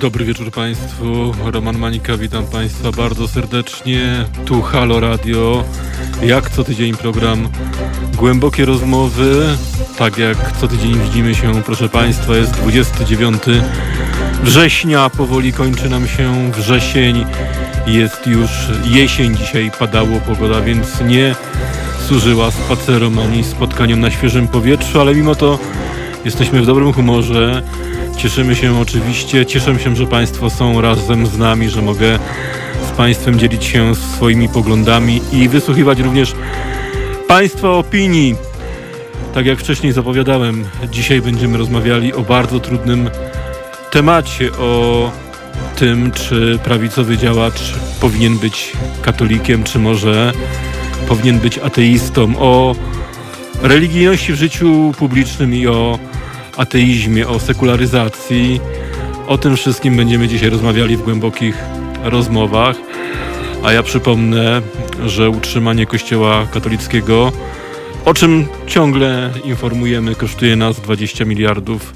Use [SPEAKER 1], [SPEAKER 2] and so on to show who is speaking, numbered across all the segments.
[SPEAKER 1] Dobry wieczór Państwu. Roman Manika, witam Państwa bardzo serdecznie. Tu Halo Radio. Jak co tydzień program Głębokie Rozmowy. Tak jak co tydzień widzimy się, proszę Państwa, jest 29 września. Powoli kończy nam się wrzesień. Jest już jesień. Dzisiaj padało pogoda, więc nie służyła spacerom ani spotkaniom na świeżym powietrzu, ale mimo to jesteśmy w dobrym humorze. Cieszymy się oczywiście, cieszę się, że Państwo są razem z nami, że mogę z Państwem dzielić się swoimi poglądami i wysłuchiwać również Państwa opinii. Tak jak wcześniej zapowiadałem, dzisiaj będziemy rozmawiali o bardzo trudnym temacie, o tym, czy prawicowy działacz powinien być katolikiem, czy może powinien być ateistą, o religijności w życiu publicznym i o ateizmie, o sekularyzacji. O tym wszystkim będziemy dzisiaj rozmawiali w głębokich rozmowach. A ja przypomnę, że utrzymanie Kościoła katolickiego, o czym ciągle informujemy, kosztuje nas 20 miliardów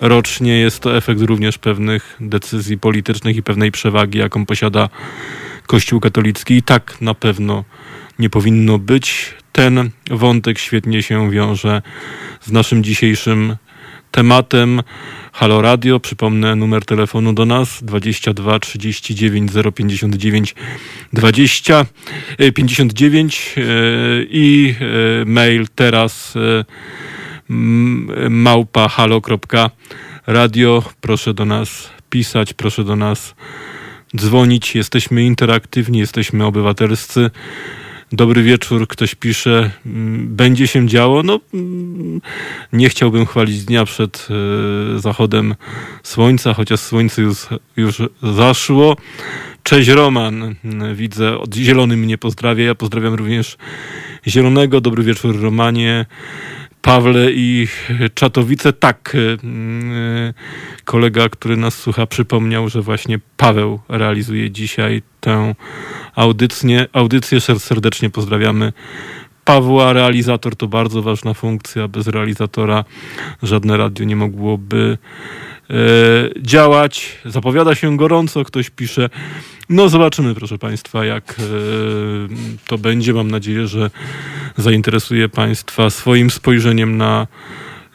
[SPEAKER 1] rocznie. Jest to efekt również pewnych decyzji politycznych i pewnej przewagi, jaką posiada Kościół katolicki. I tak na pewno nie powinno być. Ten wątek świetnie się wiąże z naszym dzisiejszym tematem. Halo Radio, przypomnę numer telefonu do nas 22 39 059 20 59 i e, mail teraz e, małpa halo.radio. Proszę do nas pisać, proszę do nas dzwonić. Jesteśmy interaktywni, jesteśmy obywatelscy. Dobry wieczór, ktoś pisze, mm, będzie się działo. No, mm, nie chciałbym chwalić dnia przed e, zachodem słońca, chociaż słońce już, już zaszło. Cześć Roman, widzę, od Zielony mnie pozdrawia. Ja pozdrawiam również Zielonego. Dobry wieczór Romanie. Pawle i Czatowice. Tak, e, kolega, który nas słucha, przypomniał, że właśnie Paweł realizuje dzisiaj tę audycję. audycję. Serdecznie pozdrawiamy Pawła. Realizator to bardzo ważna funkcja. Bez realizatora żadne radio nie mogłoby działać. Zapowiada się gorąco, ktoś pisze. No zobaczymy, proszę Państwa, jak e, to będzie. Mam nadzieję, że zainteresuje Państwa swoim spojrzeniem na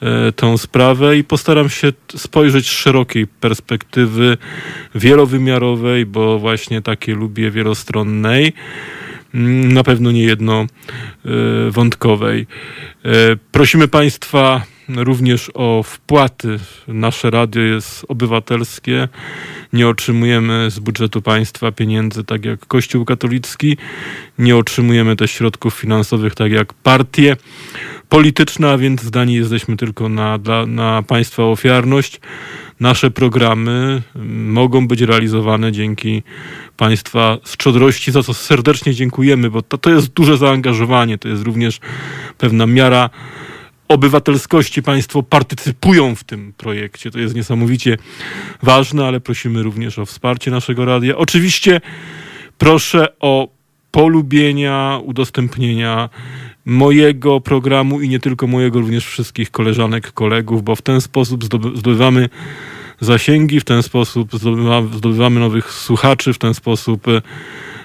[SPEAKER 1] e, tę sprawę i postaram się spojrzeć z szerokiej perspektywy wielowymiarowej, bo właśnie takie lubię wielostronnej, mm, na pewno nie jedno e, wątkowej. E, prosimy Państwa również o wpłaty. Nasze radio jest obywatelskie. Nie otrzymujemy z budżetu państwa pieniędzy tak jak Kościół katolicki. Nie otrzymujemy też środków finansowych tak jak partie polityczne, a więc zdani jesteśmy tylko na, dla, na państwa ofiarność. Nasze programy mogą być realizowane dzięki Państwa szczodrości, za co serdecznie dziękujemy, bo to, to jest duże zaangażowanie, to jest również pewna miara obywatelskości państwo partycypują w tym projekcie. To jest niesamowicie ważne, ale prosimy również o wsparcie naszego radia. Oczywiście proszę o polubienia, udostępnienia mojego programu i nie tylko mojego, również wszystkich koleżanek, kolegów, bo w ten sposób zdobywamy zasięgi, w ten sposób zdobywamy, nowych słuchaczy, w ten sposób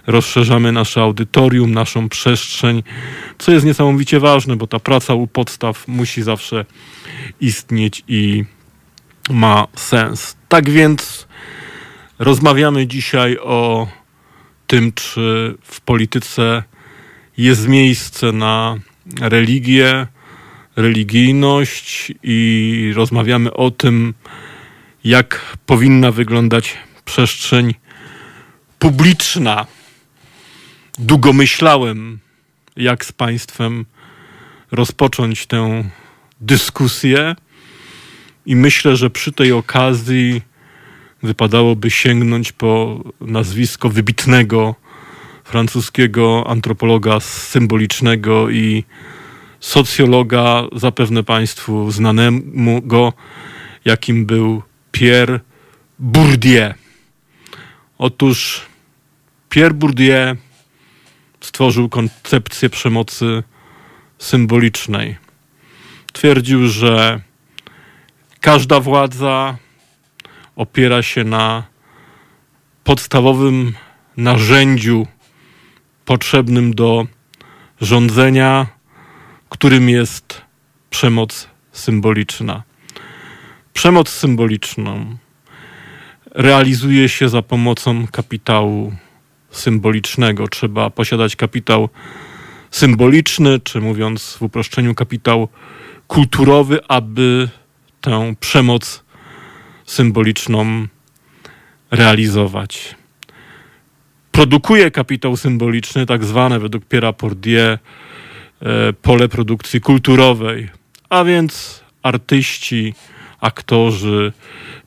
[SPEAKER 1] rozszerzamy nasze audytorium, naszą przestrzeń, co jest niesamowicie ważne, bo ta praca u podstaw musi zawsze istnieć i ma sens. Tak więc rozmawiamy dzisiaj o tym, czy w polityce jest miejsce na religię, religijność i rozmawiamy o tym, jak powinna wyglądać przestrzeń publiczna. Długo myślałem, jak z Państwem rozpocząć tę dyskusję, i myślę, że przy tej okazji wypadałoby sięgnąć po nazwisko wybitnego francuskiego antropologa symbolicznego i socjologa, zapewne Państwu znanego, jakim był Pierre Bourdieu. Otóż Pierre Bourdieu stworzył koncepcję przemocy symbolicznej. Twierdził, że każda władza opiera się na podstawowym narzędziu potrzebnym do rządzenia, którym jest przemoc symboliczna. Przemoc symboliczną realizuje się za pomocą kapitału symbolicznego. Trzeba posiadać kapitał symboliczny, czy mówiąc w uproszczeniu, kapitał kulturowy, aby tę przemoc symboliczną realizować. Produkuje kapitał symboliczny, tak zwane według Pierre Pordieu e, pole produkcji kulturowej, a więc artyści, aktorzy,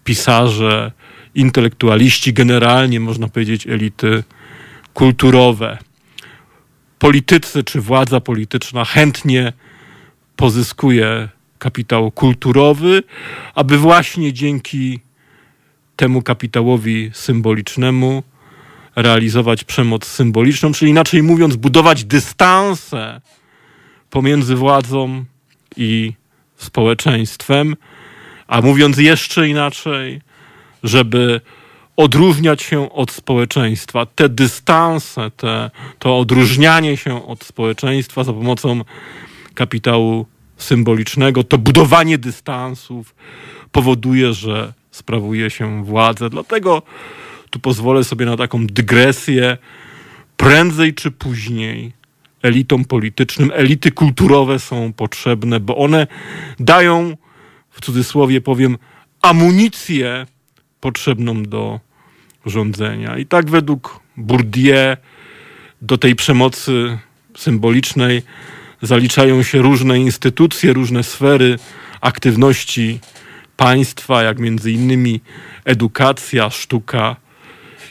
[SPEAKER 1] pisarze, intelektualiści, generalnie można powiedzieć elity kulturowe. Politycy czy władza polityczna chętnie pozyskuje kapitał kulturowy, aby właśnie dzięki temu kapitałowi symbolicznemu realizować przemoc symboliczną, czyli inaczej mówiąc, budować dystanse pomiędzy władzą i społeczeństwem, a mówiąc jeszcze inaczej, żeby odróżniać się od społeczeństwa. Te dystanse, te, to odróżnianie się od społeczeństwa za pomocą kapitału symbolicznego, to budowanie dystansów powoduje, że sprawuje się władzę. Dlatego tu pozwolę sobie na taką dygresję. Prędzej czy później elitom politycznym, elity kulturowe są potrzebne, bo one dają, w cudzysłowie powiem, amunicję potrzebną do rządzenia. I tak według Bourdieu do tej przemocy symbolicznej zaliczają się różne instytucje, różne sfery aktywności państwa, jak między innymi edukacja, sztuka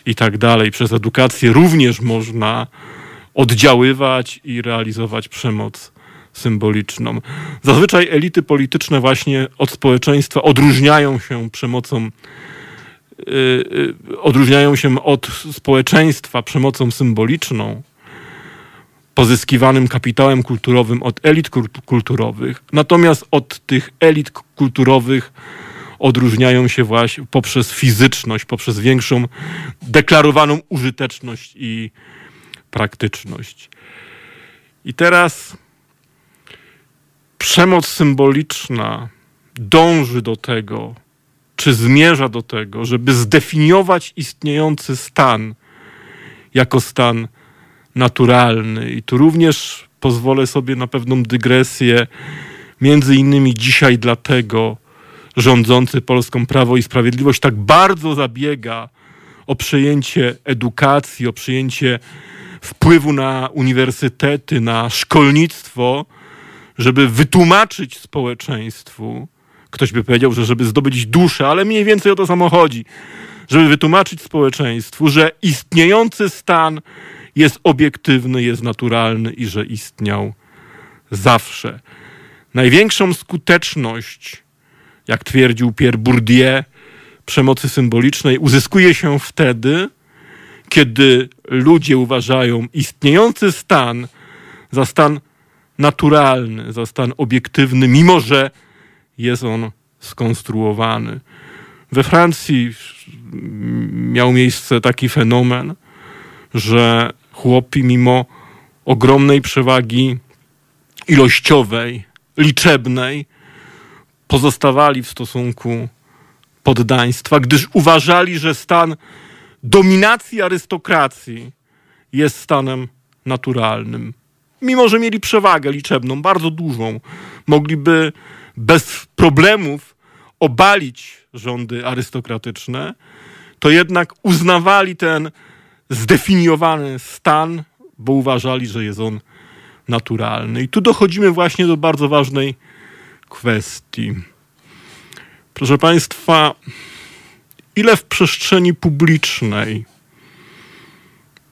[SPEAKER 1] i tak dalej. Przez edukację również można oddziaływać i realizować przemoc symboliczną. Zazwyczaj elity polityczne właśnie od społeczeństwa odróżniają się przemocą yy, odróżniają się od społeczeństwa przemocą symboliczną, pozyskiwanym kapitałem kulturowym od elit kulturowych. Natomiast od tych elit kulturowych odróżniają się właśnie poprzez fizyczność, poprzez większą deklarowaną użyteczność i praktyczność. I teraz przemoc symboliczna dąży do tego, czy zmierza do tego, żeby zdefiniować istniejący stan jako stan naturalny. I tu również pozwolę sobie na pewną dygresję. Między innymi dzisiaj dlatego rządzący Polską Prawo i Sprawiedliwość tak bardzo zabiega o przejęcie edukacji, o przejęcie wpływu na uniwersytety, na szkolnictwo, żeby wytłumaczyć społeczeństwu, ktoś by powiedział, że żeby zdobyć duszę, ale mniej więcej o to samo chodzi, żeby wytłumaczyć społeczeństwu, że istniejący stan jest obiektywny, jest naturalny i że istniał zawsze. Największą skuteczność, jak twierdził Pierre Bourdieu, przemocy symbolicznej uzyskuje się wtedy, kiedy ludzie uważają istniejący stan za stan naturalny, za stan obiektywny, mimo że jest on skonstruowany. We Francji miał miejsce taki fenomen, że chłopi, mimo ogromnej przewagi ilościowej, liczebnej, pozostawali w stosunku poddaństwa, gdyż uważali, że stan dominacji arystokracji jest stanem naturalnym. Mimo, że mieli przewagę liczebną, bardzo dużą, mogliby bez problemów obalić rządy arystokratyczne, to jednak uznawali ten zdefiniowany stan, bo uważali, że jest on naturalny. I tu dochodzimy właśnie do bardzo ważnej kwestii. Proszę Państwa, ile w przestrzeni publicznej,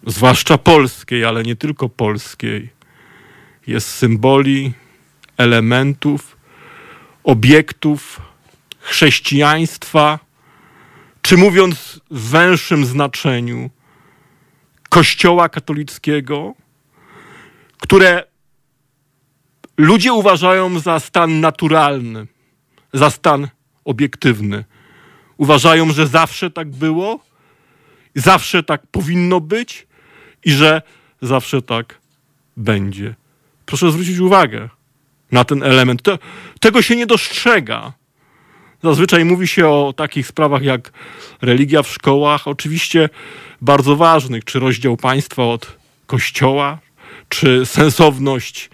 [SPEAKER 1] zwłaszcza polskiej, ale nie tylko polskiej, jest symboli, elementów, obiektów chrześcijaństwa, czy mówiąc w węższym znaczeniu, Kościoła katolickiego, które ludzie uważają za stan naturalny, za stan obiektywny. uważają, że zawsze tak było, zawsze tak powinno być i że zawsze tak będzie. Proszę zwrócić uwagę na ten element. To, tego się nie dostrzega. Zazwyczaj mówi się o takich sprawach jak religia w szkołach, oczywiście bardzo ważnych, czy rozdział państwa od kościoła, czy sensowność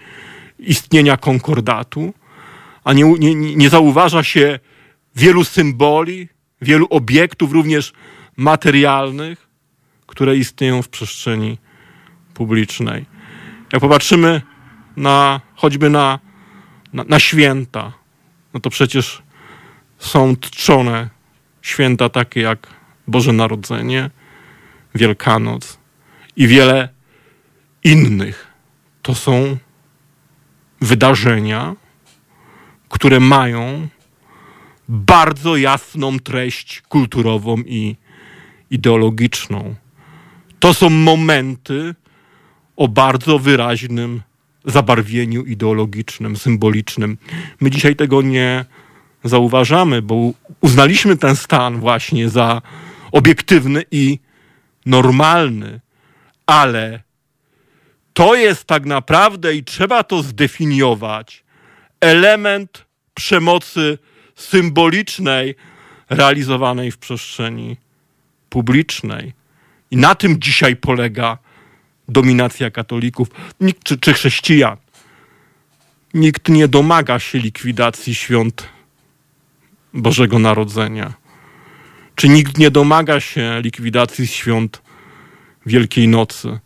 [SPEAKER 1] istnienia konkordatu, a nie, nie, nie zauważa się wielu symboli, wielu obiektów, również materialnych, które istnieją w przestrzeni publicznej. Jak popatrzymy na, choćby na, na, na święta, no to przecież są czczone święta takie jak Boże Narodzenie, Wielkanoc i wiele innych. To są wydarzenia, które mają bardzo jasną treść kulturową i ideologiczną. To są momenty o bardzo wyraźnym zabarwieniu ideologicznym, symbolicznym. My dzisiaj tego nie zauważamy, bo uznaliśmy ten stan właśnie za obiektywny i normalny, ale to jest tak naprawdę i trzeba to zdefiniować element przemocy symbolicznej realizowanej w przestrzeni publicznej. I na tym dzisiaj polega dominacja katolików nikt, czy, czy chrześcijan. Nikt nie domaga się likwidacji świąt Bożego Narodzenia. Czy nikt nie domaga się likwidacji świąt Wielkiej Nocy?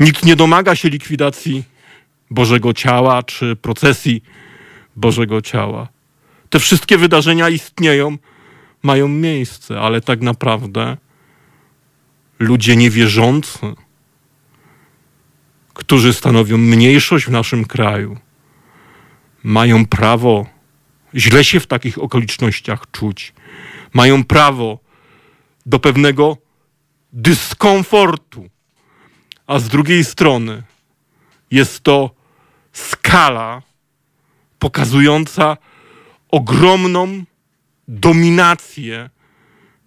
[SPEAKER 1] Nikt nie domaga się likwidacji Bożego Ciała czy procesji Bożego Ciała. Te wszystkie wydarzenia istnieją, mają miejsce, ale tak naprawdę ludzie niewierzący, którzy stanowią mniejszość w naszym kraju, mają prawo źle się w takich okolicznościach czuć. Mają prawo do pewnego dyskomfortu. A z drugiej strony jest to skala pokazująca ogromną dominację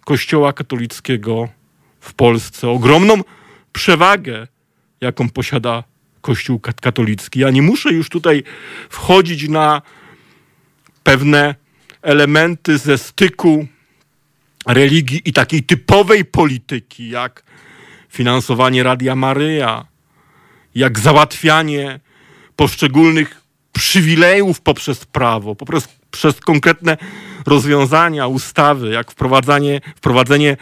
[SPEAKER 1] Kościoła katolickiego w Polsce, ogromną przewagę, jaką posiada Kościół katolicki. Ja nie muszę już tutaj wchodzić na pewne elementy ze styku religii i takiej typowej polityki, jak finansowanie Radia Maryja, jak załatwianie poszczególnych przywilejów poprzez prawo, poprzez przez konkretne rozwiązania, ustawy, jak wprowadzanie, wprowadzenie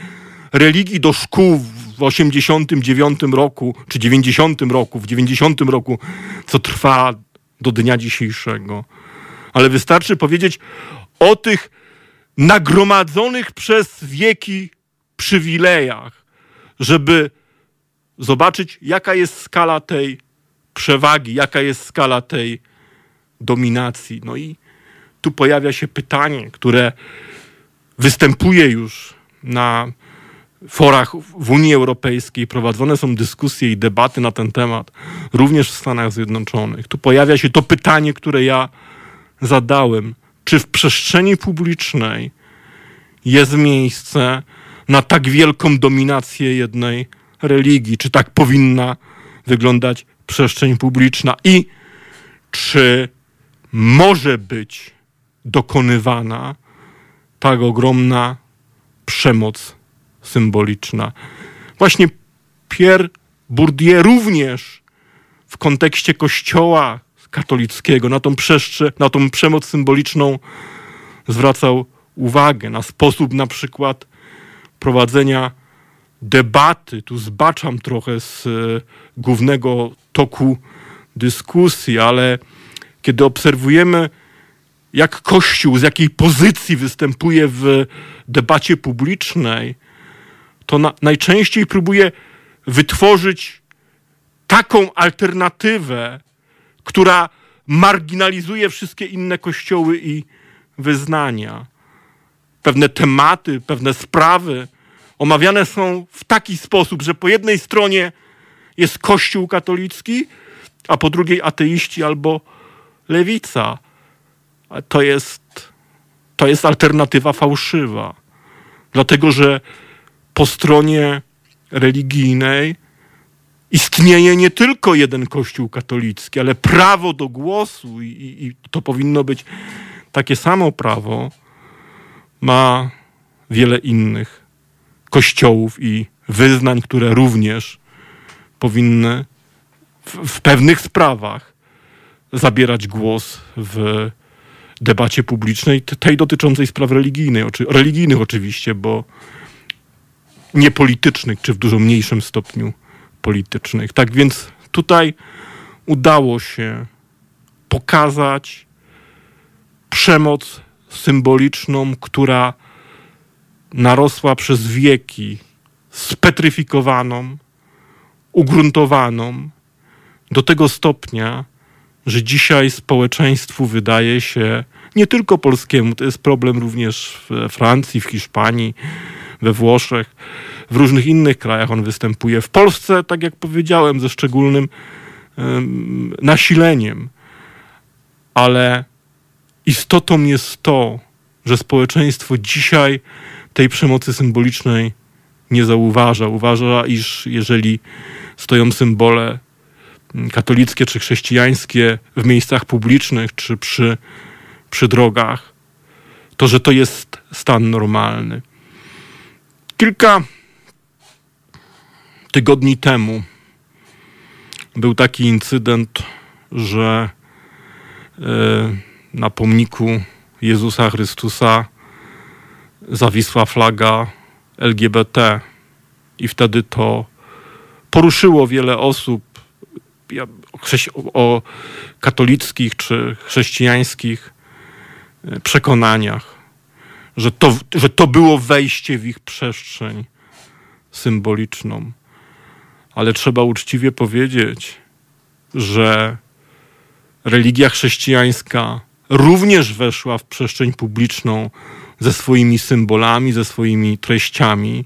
[SPEAKER 1] religii do szkół w 89 roku, czy 90 roku, w 90 roku, co trwa do dnia dzisiejszego. Ale wystarczy powiedzieć o tych nagromadzonych przez wieki przywilejach, żeby zobaczyć, jaka jest skala tej przewagi, jaka jest skala tej dominacji. No i tu pojawia się pytanie, które występuje już na forach w Unii Europejskiej, prowadzone są dyskusje i debaty na ten temat, również w Stanach Zjednoczonych. Tu pojawia się to pytanie, które ja zadałem. Czy w przestrzeni publicznej jest miejsce na tak wielką dominację jednej religii? Czy tak powinna wyglądać przestrzeń publiczna? I czy może być dokonywana tak ogromna przemoc symboliczna. Właśnie Pierre Bourdieu również w kontekście kościoła katolickiego na tą, przeszcze, na tą przemoc symboliczną zwracał uwagę, na sposób na przykład prowadzenia debaty. Tu zbaczam trochę z e, głównego toku dyskusji, ale kiedy obserwujemy, jak Kościół, z jakiej pozycji występuje w debacie publicznej, to na, najczęściej próbuje wytworzyć taką alternatywę, która marginalizuje wszystkie inne kościoły i wyznania. Pewne tematy, pewne sprawy omawiane są w taki sposób, że po jednej stronie jest Kościół katolicki, a po drugiej ateiści albo lewica. To jest, to jest alternatywa fałszywa. Dlatego, że po stronie religijnej istnieje nie tylko jeden kościół katolicki, ale prawo do głosu i, i, to powinno być takie samo prawo ma wiele innych kościołów i wyznań, które również powinny w, w pewnych sprawach zabierać głos w debacie publicznej, tej dotyczącej spraw religijnej, religijnych oczywiście, bo nie politycznych, czy w dużo mniejszym stopniu politycznych. Tak więc tutaj udało się pokazać przemoc symboliczną, która narosła przez wieki, spetryfikowaną, ugruntowaną do tego stopnia, że dzisiaj społeczeństwu wydaje się, nie tylko polskiemu, to jest problem również w Francji, w Hiszpanii, we Włoszech, w różnych innych krajach on występuje. W Polsce, tak jak powiedziałem, ze szczególnym nasileniem. Ale istotą jest to, że społeczeństwo dzisiaj tej przemocy symbolicznej nie zauważa. Uważa, iż jeżeli stoją symbole katolickie czy chrześcijańskie w miejscach publicznych czy przy, przy drogach, to że to jest stan normalny. Kilka tygodni temu był taki incydent, że e, na pomniku Jezusa Chrystusa zawisła flaga LGBT i wtedy to poruszyło wiele osób o katolickich czy chrześcijańskich e, przekonaniach, że to, że to było wejście w ich przestrzeń symboliczną. Ale trzeba uczciwie powiedzieć, że religia chrześcijańska również weszła w przestrzeń publiczną ze swoimi symbolami, ze swoimi treściami,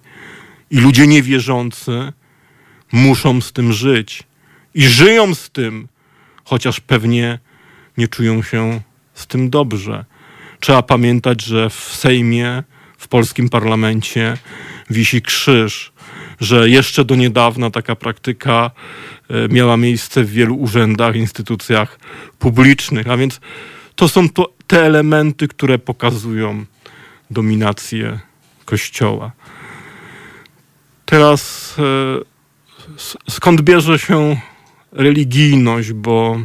[SPEAKER 1] i ludzie niewierzący muszą z tym żyć i żyją z tym, chociaż pewnie nie czują się z tym dobrze. Trzeba pamiętać, że w Sejmie, w polskim parlamencie wisi krzyż, że jeszcze do niedawna taka praktyka e, miała miejsce w wielu urzędach, instytucjach publicznych. A więc to są to, te elementy, które pokazują dominację Kościoła. Teraz e, skąd bierze się religijność, bo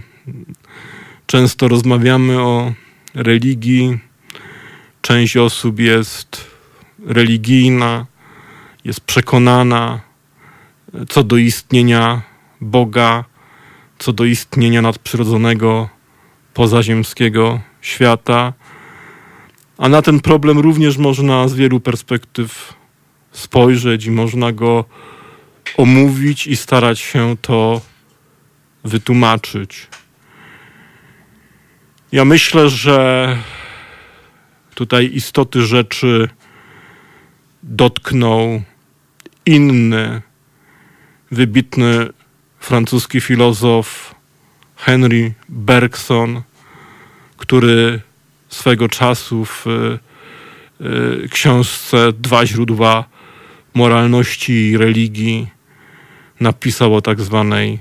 [SPEAKER 1] często rozmawiamy o religii. Część osób jest religijna, jest przekonana co do istnienia Boga, co do istnienia nadprzyrodzonego, pozaziemskiego świata. A na ten problem również można z wielu perspektyw spojrzeć i można go omówić i starać się to wytłumaczyć. Ja myślę, że tutaj istoty rzeczy dotknął inny wybitny francuski filozof Henry Bergson, który swego czasu w y, książce Dwa źródła moralności i religii napisał o tak zwanej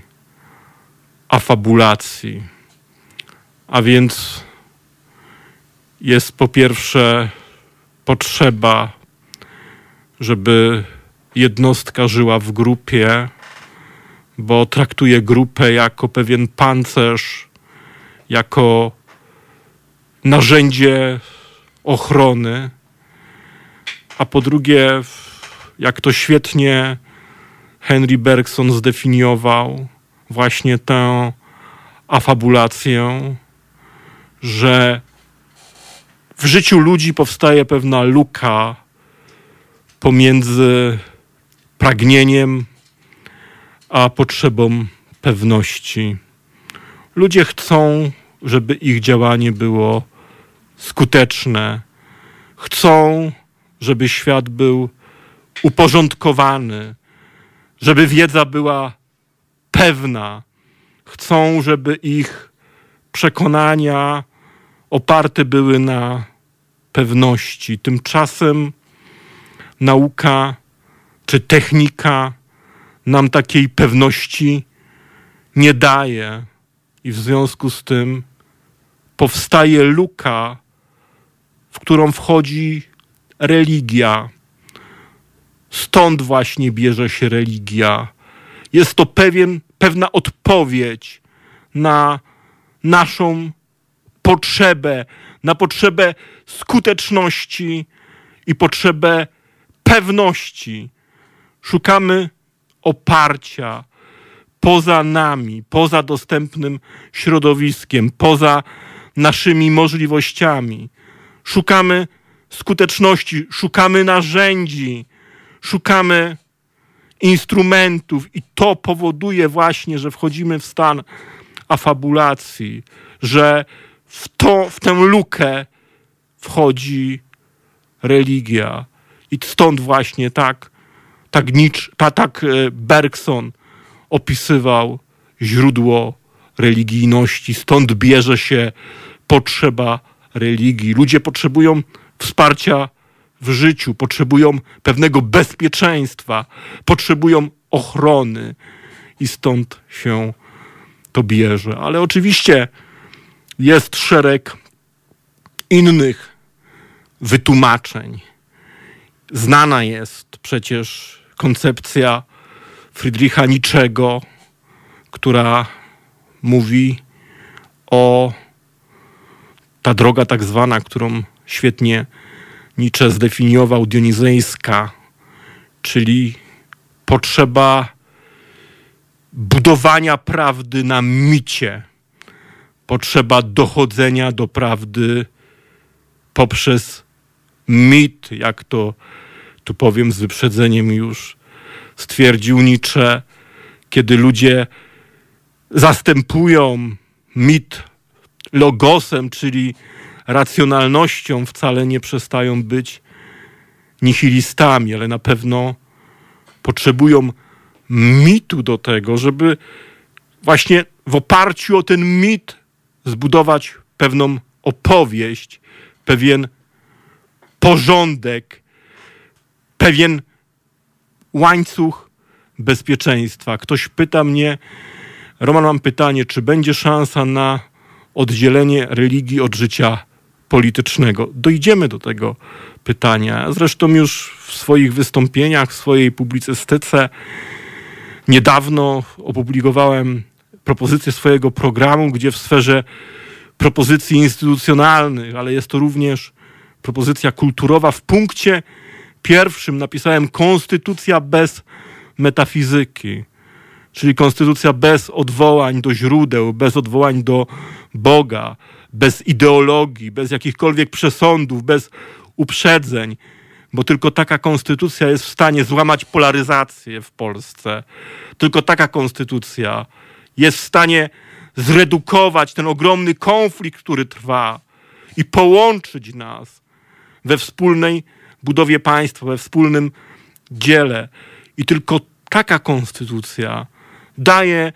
[SPEAKER 1] afabulacji. A więc jest po pierwsze potrzeba, żeby jednostka żyła w grupie, bo traktuje grupę jako pewien pancerz, jako narzędzie ochrony, a po drugie, jak to świetnie Henry Bergson zdefiniował, właśnie tę afabulację, że w życiu ludzi powstaje pewna luka pomiędzy pragnieniem a potrzebą pewności. Ludzie chcą, żeby ich działanie było skuteczne. Chcą, żeby świat był uporządkowany, żeby wiedza była pewna. Chcą, żeby ich przekonania oparte były na pewności. Tymczasem nauka czy technika nam takiej pewności nie daje. I w związku z tym powstaje luka, w którą wchodzi religia. Stąd właśnie bierze się religia. Jest to pewien, pewna odpowiedź na naszą potrzebę, na potrzebę skuteczności i potrzebę pewności. Szukamy oparcia poza nami, poza dostępnym środowiskiem, poza naszymi możliwościami. Szukamy skuteczności, szukamy narzędzi, szukamy instrumentów, i to powoduje właśnie, że wchodzimy w stan afabulacji, że w, to, w tę lukę wchodzi religia. I stąd właśnie tak, tak, Nietzsche, tak, tak Bergson opisywał źródło religijności. Stąd bierze się potrzeba religii. Ludzie potrzebują wsparcia w życiu, potrzebują pewnego bezpieczeństwa, potrzebują ochrony i stąd się to bierze. Ale oczywiście jest szereg innych wytłumaczeń. Znana jest przecież koncepcja Friedricha Niczego, która mówi o ta droga tak zwana, którą świetnie Nietzsche zdefiniował, dionizejska, czyli potrzeba budowania prawdy na micie, potrzeba dochodzenia do prawdy poprzez mit, jak to tu powiem z wyprzedzeniem już stwierdził Nietzsche, kiedy ludzie zastępują mit logosem, czyli racjonalnością, wcale nie przestają być nihilistami, ale na pewno potrzebują mitu do tego, żeby właśnie w oparciu o ten mit zbudować pewną opowieść, pewien porządek, pewien łańcuch bezpieczeństwa. Ktoś pyta mnie, Roman, mam pytanie, czy będzie szansa na oddzielenie religii od życia politycznego? Dojdziemy do tego pytania. Zresztą już w swoich wystąpieniach, w swojej publicystyce niedawno opublikowałem propozycję swojego programu, gdzie w sferze propozycji instytucjonalnych, ale jest to również propozycja kulturowa, w punkcie pierwszym napisałem konstytucja bez metafizyki, czyli konstytucja bez odwołań do źródeł, bez odwołań do Boga, bez ideologii, bez jakichkolwiek przesądów, bez uprzedzeń, bo tylko taka konstytucja jest w stanie złamać polaryzację w Polsce. Tylko taka konstytucja jest w stanie zredukować ten ogromny konflikt, który trwa i połączyć nas we wspólnej budowie państwa, we wspólnym dziele. I tylko taka konstytucja daje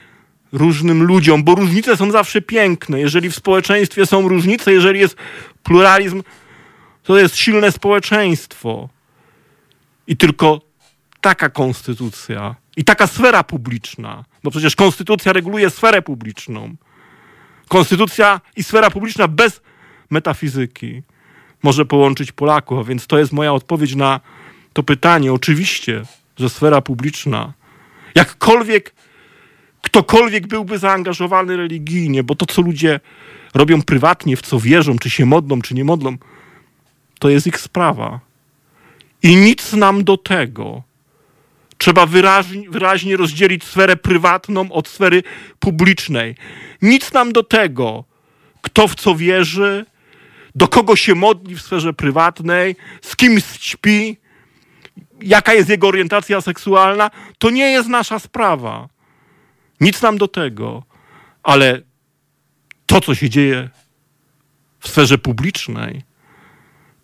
[SPEAKER 1] różnym ludziom, bo różnice są zawsze piękne. Jeżeli w społeczeństwie są różnice, jeżeli jest pluralizm, to jest silne społeczeństwo. I tylko taka konstytucja i taka sfera publiczna, bo przecież konstytucja reguluje sferę publiczną. Konstytucja i sfera publiczna bez metafizyki może połączyć Polaków, a więc to jest moja odpowiedź na to pytanie. Oczywiście, że sfera publiczna, jakkolwiek ktokolwiek byłby zaangażowany religijnie, bo to, co ludzie robią prywatnie, w co wierzą, czy się modlą, czy nie modlą, to jest ich sprawa. I nic nam do tego. Trzeba wyraźnie, wyraźnie rozdzielić sferę prywatną od sfery publicznej. Nic nam do tego, kto w co wierzy, do kogo się modli w sferze prywatnej, z kim śpi, jaka jest jego orientacja seksualna, to nie jest nasza sprawa. Nic nam do tego. Ale to, co się dzieje w sferze publicznej,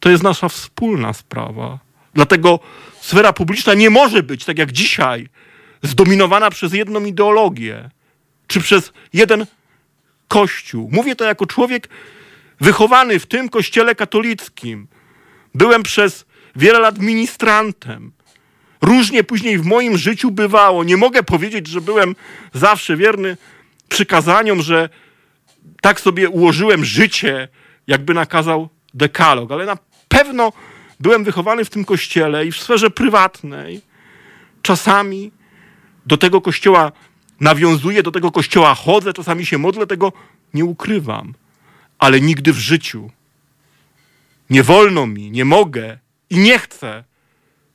[SPEAKER 1] to jest nasza wspólna sprawa. Dlatego sfera publiczna nie może być, tak jak dzisiaj, zdominowana przez jedną ideologię czy przez jeden kościół. Mówię to jako człowiek wychowany w tym kościele katolickim. Byłem przez wiele lat ministrantem. Różnie później w moim życiu bywało. Nie mogę powiedzieć, że byłem zawsze wierny przykazaniom, że tak sobie ułożyłem życie, jakby nakazał dekalog, ale na pewno byłem wychowany w tym kościele i w sferze prywatnej. Czasami do tego kościoła nawiązuję, do tego kościoła chodzę, czasami się modlę, tego nie ukrywam. Ale nigdy w życiu nie wolno mi, nie mogę i nie chcę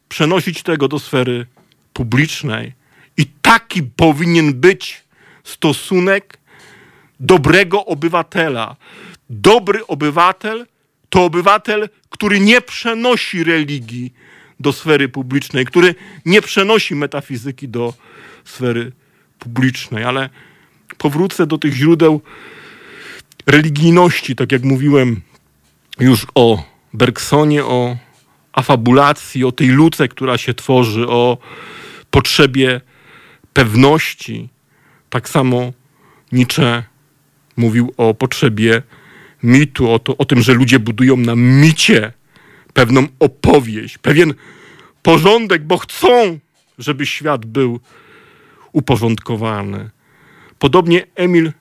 [SPEAKER 1] przenosić tego do sfery publicznej. I taki powinien być stosunek dobrego obywatela. Dobry obywatel to obywatel, który nie przenosi religii do sfery publicznej, który nie przenosi metafizyki do sfery publicznej. Ale powrócę do tych źródeł religijności, tak jak mówiłem już o Bergsonie, o afabulacji, o tej luce, która się tworzy, o potrzebie pewności. Tak samo Nietzsche mówił o potrzebie mitu, o, to, o tym, że ludzie budują na micie pewną opowieść, pewien porządek, bo chcą, żeby świat był uporządkowany. Podobnie Emil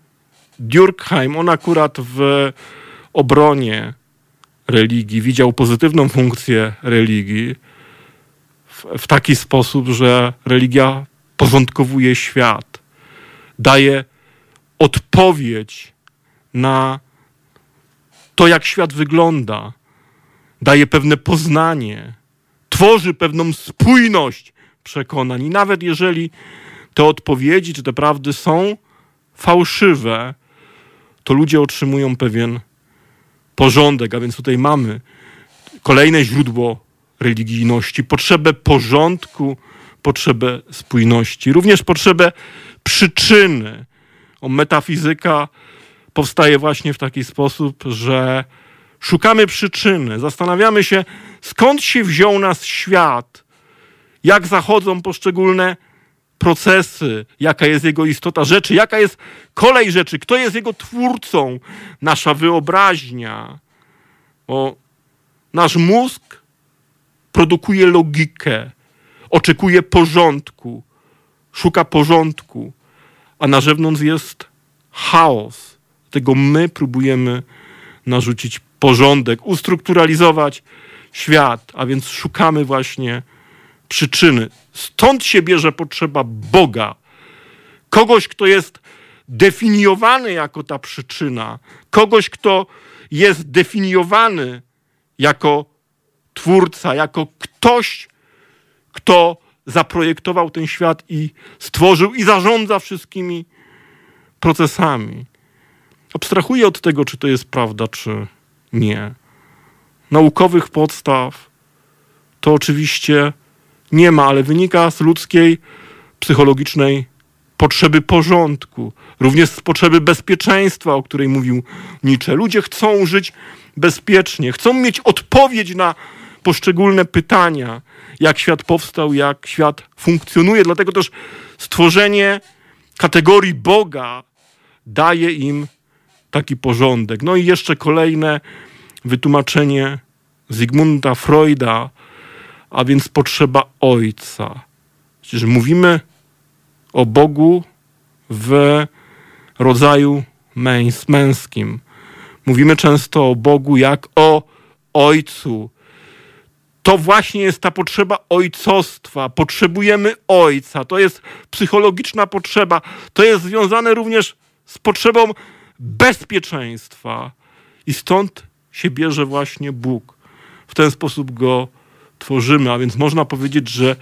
[SPEAKER 1] Durkheim, on akurat w obronie religii widział pozytywną funkcję religii w, w taki sposób, że religia porządkowuje świat, daje odpowiedź na to, jak świat wygląda, daje pewne poznanie, tworzy pewną spójność przekonań. I nawet jeżeli te odpowiedzi czy te prawdy są fałszywe, to ludzie otrzymują pewien porządek. A więc tutaj mamy kolejne źródło religijności, potrzebę porządku, potrzebę spójności, również potrzebę przyczyny. O, metafizyka powstaje właśnie w taki sposób, że szukamy przyczyny, zastanawiamy się, skąd się wziął nas świat, jak zachodzą poszczególne procesy, jaka jest jego istota rzeczy, jaka jest kolej rzeczy, kto jest jego twórcą, nasza wyobraźnia. Bo nasz mózg produkuje logikę, oczekuje porządku, szuka porządku, a na zewnątrz jest chaos. Tego my próbujemy narzucić porządek, ustrukturalizować świat, a więc szukamy właśnie przyczyny. Stąd się bierze potrzeba Boga, kogoś, kto jest definiowany jako ta przyczyna, kogoś, kto jest definiowany jako twórca, jako ktoś, kto zaprojektował ten świat i stworzył i zarządza wszystkimi procesami. Abstrahuję od tego, czy to jest prawda, czy nie. Naukowych podstaw to oczywiście nie ma, ale wynika z ludzkiej psychologicznej potrzeby porządku, również z potrzeby bezpieczeństwa, o której mówił Nietzsche. Ludzie chcą żyć bezpiecznie, chcą mieć odpowiedź na poszczególne pytania, jak świat powstał, jak świat funkcjonuje. Dlatego też stworzenie kategorii Boga daje im taki porządek. No i jeszcze kolejne wytłumaczenie Zygmunta Freuda, a więc potrzeba Ojca. Przecież mówimy o Bogu w rodzaju męskim. Mówimy często o Bogu jak o Ojcu. To właśnie jest ta potrzeba ojcostwa. Potrzebujemy Ojca. To jest psychologiczna potrzeba. To jest związane również z potrzebą bezpieczeństwa. I stąd się bierze właśnie Bóg. W ten sposób go tworzymy, a więc można powiedzieć, że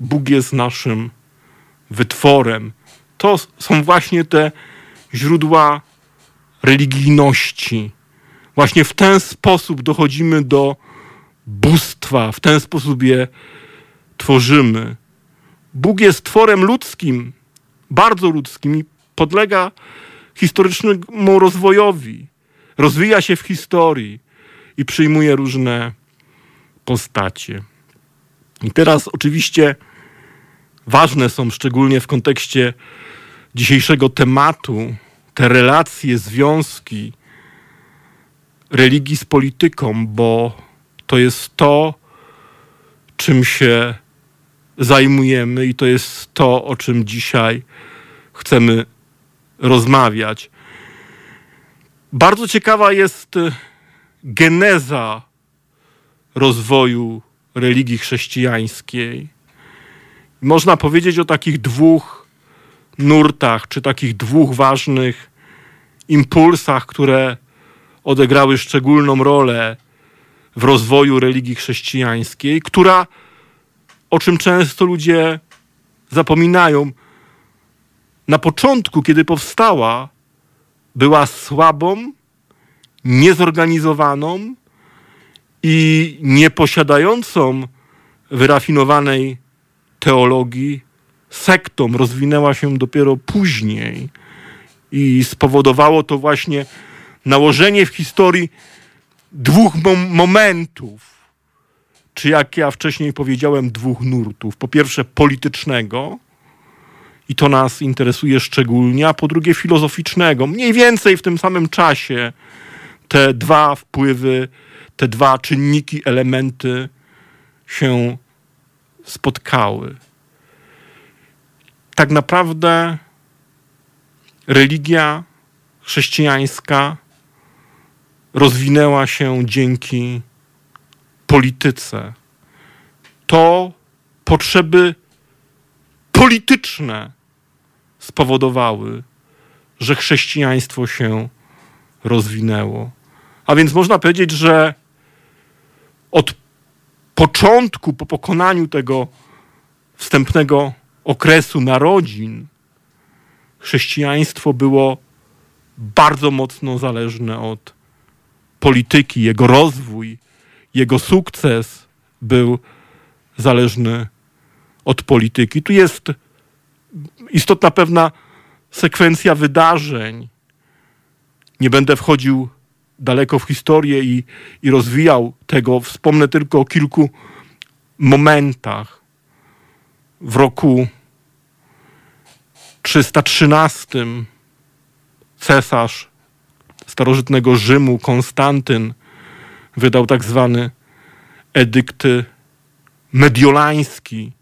[SPEAKER 1] Bóg jest naszym wytworem. To są właśnie te źródła religijności. Właśnie w ten sposób dochodzimy do bóstwa, w ten sposób je tworzymy. Bóg jest tworem ludzkim, bardzo ludzkim i podlega historycznemu rozwojowi. Rozwija się w historii i przyjmuje różne postacie. I teraz oczywiście ważne są szczególnie w kontekście dzisiejszego tematu te relacje, związki religii z polityką, bo to jest to, czym się zajmujemy, i to jest to, o czym dzisiaj chcemy rozmawiać. Bardzo ciekawa jest geneza rozwoju religii chrześcijańskiej. Można powiedzieć o takich dwóch nurtach, czy takich dwóch ważnych impulsach, które odegrały szczególną rolę w rozwoju religii chrześcijańskiej, która, o czym często ludzie zapominają, na początku, kiedy powstała, była słabą, niezorganizowaną i nieposiadającą wyrafinowanej teologii sektą rozwinęła się dopiero później i spowodowało to właśnie nałożenie w historii dwóch mom momentów, czy jak ja wcześniej powiedziałem, dwóch nurtów. Po pierwsze politycznego, i to nas interesuje szczególnie, a po drugie filozoficznego. Mniej więcej w tym samym czasie te dwa wpływy, te dwa czynniki, elementy się spotkały. Tak naprawdę religia chrześcijańska rozwinęła się dzięki polityce. To potrzeby polityczne spowodowały, że chrześcijaństwo się rozwinęło. A więc można powiedzieć, że od początku, po pokonaniu tego wstępnego okresu narodzin, chrześcijaństwo było bardzo mocno zależne od polityki, jego rozwój, jego sukces był zależny od polityki. Tu jest istotna pewna sekwencja wydarzeń. Nie będę wchodził daleko w historię i, i rozwijał tego. Wspomnę tylko o kilku momentach. W roku 313 cesarz starożytnego Rzymu, Konstantyn, wydał tak zwany edykt mediolański,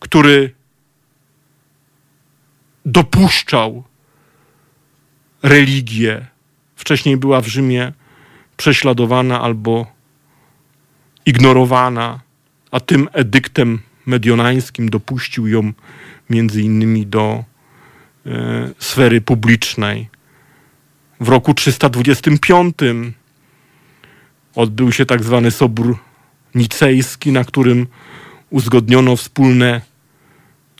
[SPEAKER 1] który dopuszczał religię. Wcześniej była w Rzymie prześladowana albo ignorowana, a tym edyktem mediolańskim dopuścił ją między innymi do e, sfery publicznej. W roku 325 odbył się tak zwany Sobór Nicejski, na którym uzgodniono wspólne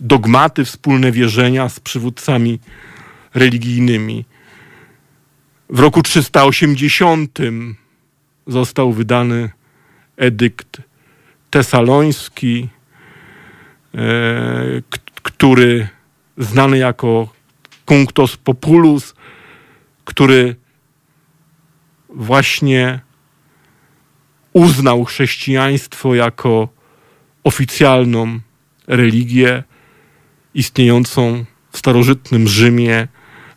[SPEAKER 1] dogmaty, wspólne wierzenia z przywódcami religijnymi. W roku 380 został wydany edykt tesaloński, e, który znany jako Cunctos Populus, który właśnie uznał chrześcijaństwo jako oficjalną religię istniejącą w starożytnym Rzymie,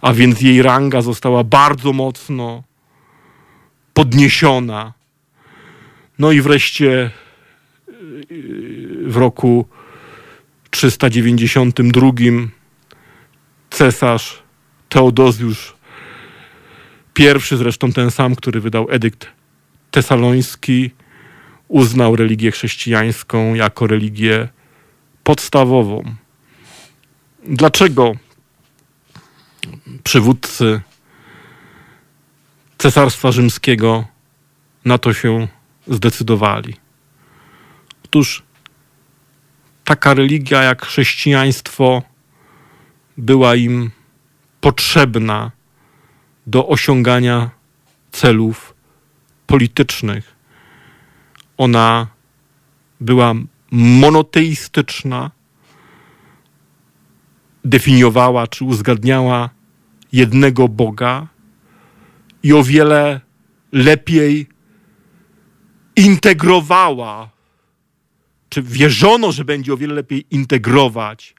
[SPEAKER 1] a więc jej ranga została bardzo mocno podniesiona. No i wreszcie w roku 392 cesarz Teodozjusz pierwszy, zresztą ten sam, który wydał edykt tesaloński, uznał religię chrześcijańską jako religię podstawową. Dlaczego przywódcy Cesarstwa Rzymskiego na to się zdecydowali? Otóż taka religia jak chrześcijaństwo była im potrzebna do osiągania celów politycznych. Ona była monoteistyczna, definiowała czy uzgadniała jednego Boga i o wiele lepiej integrowała, czy wierzono, że będzie o wiele lepiej integrować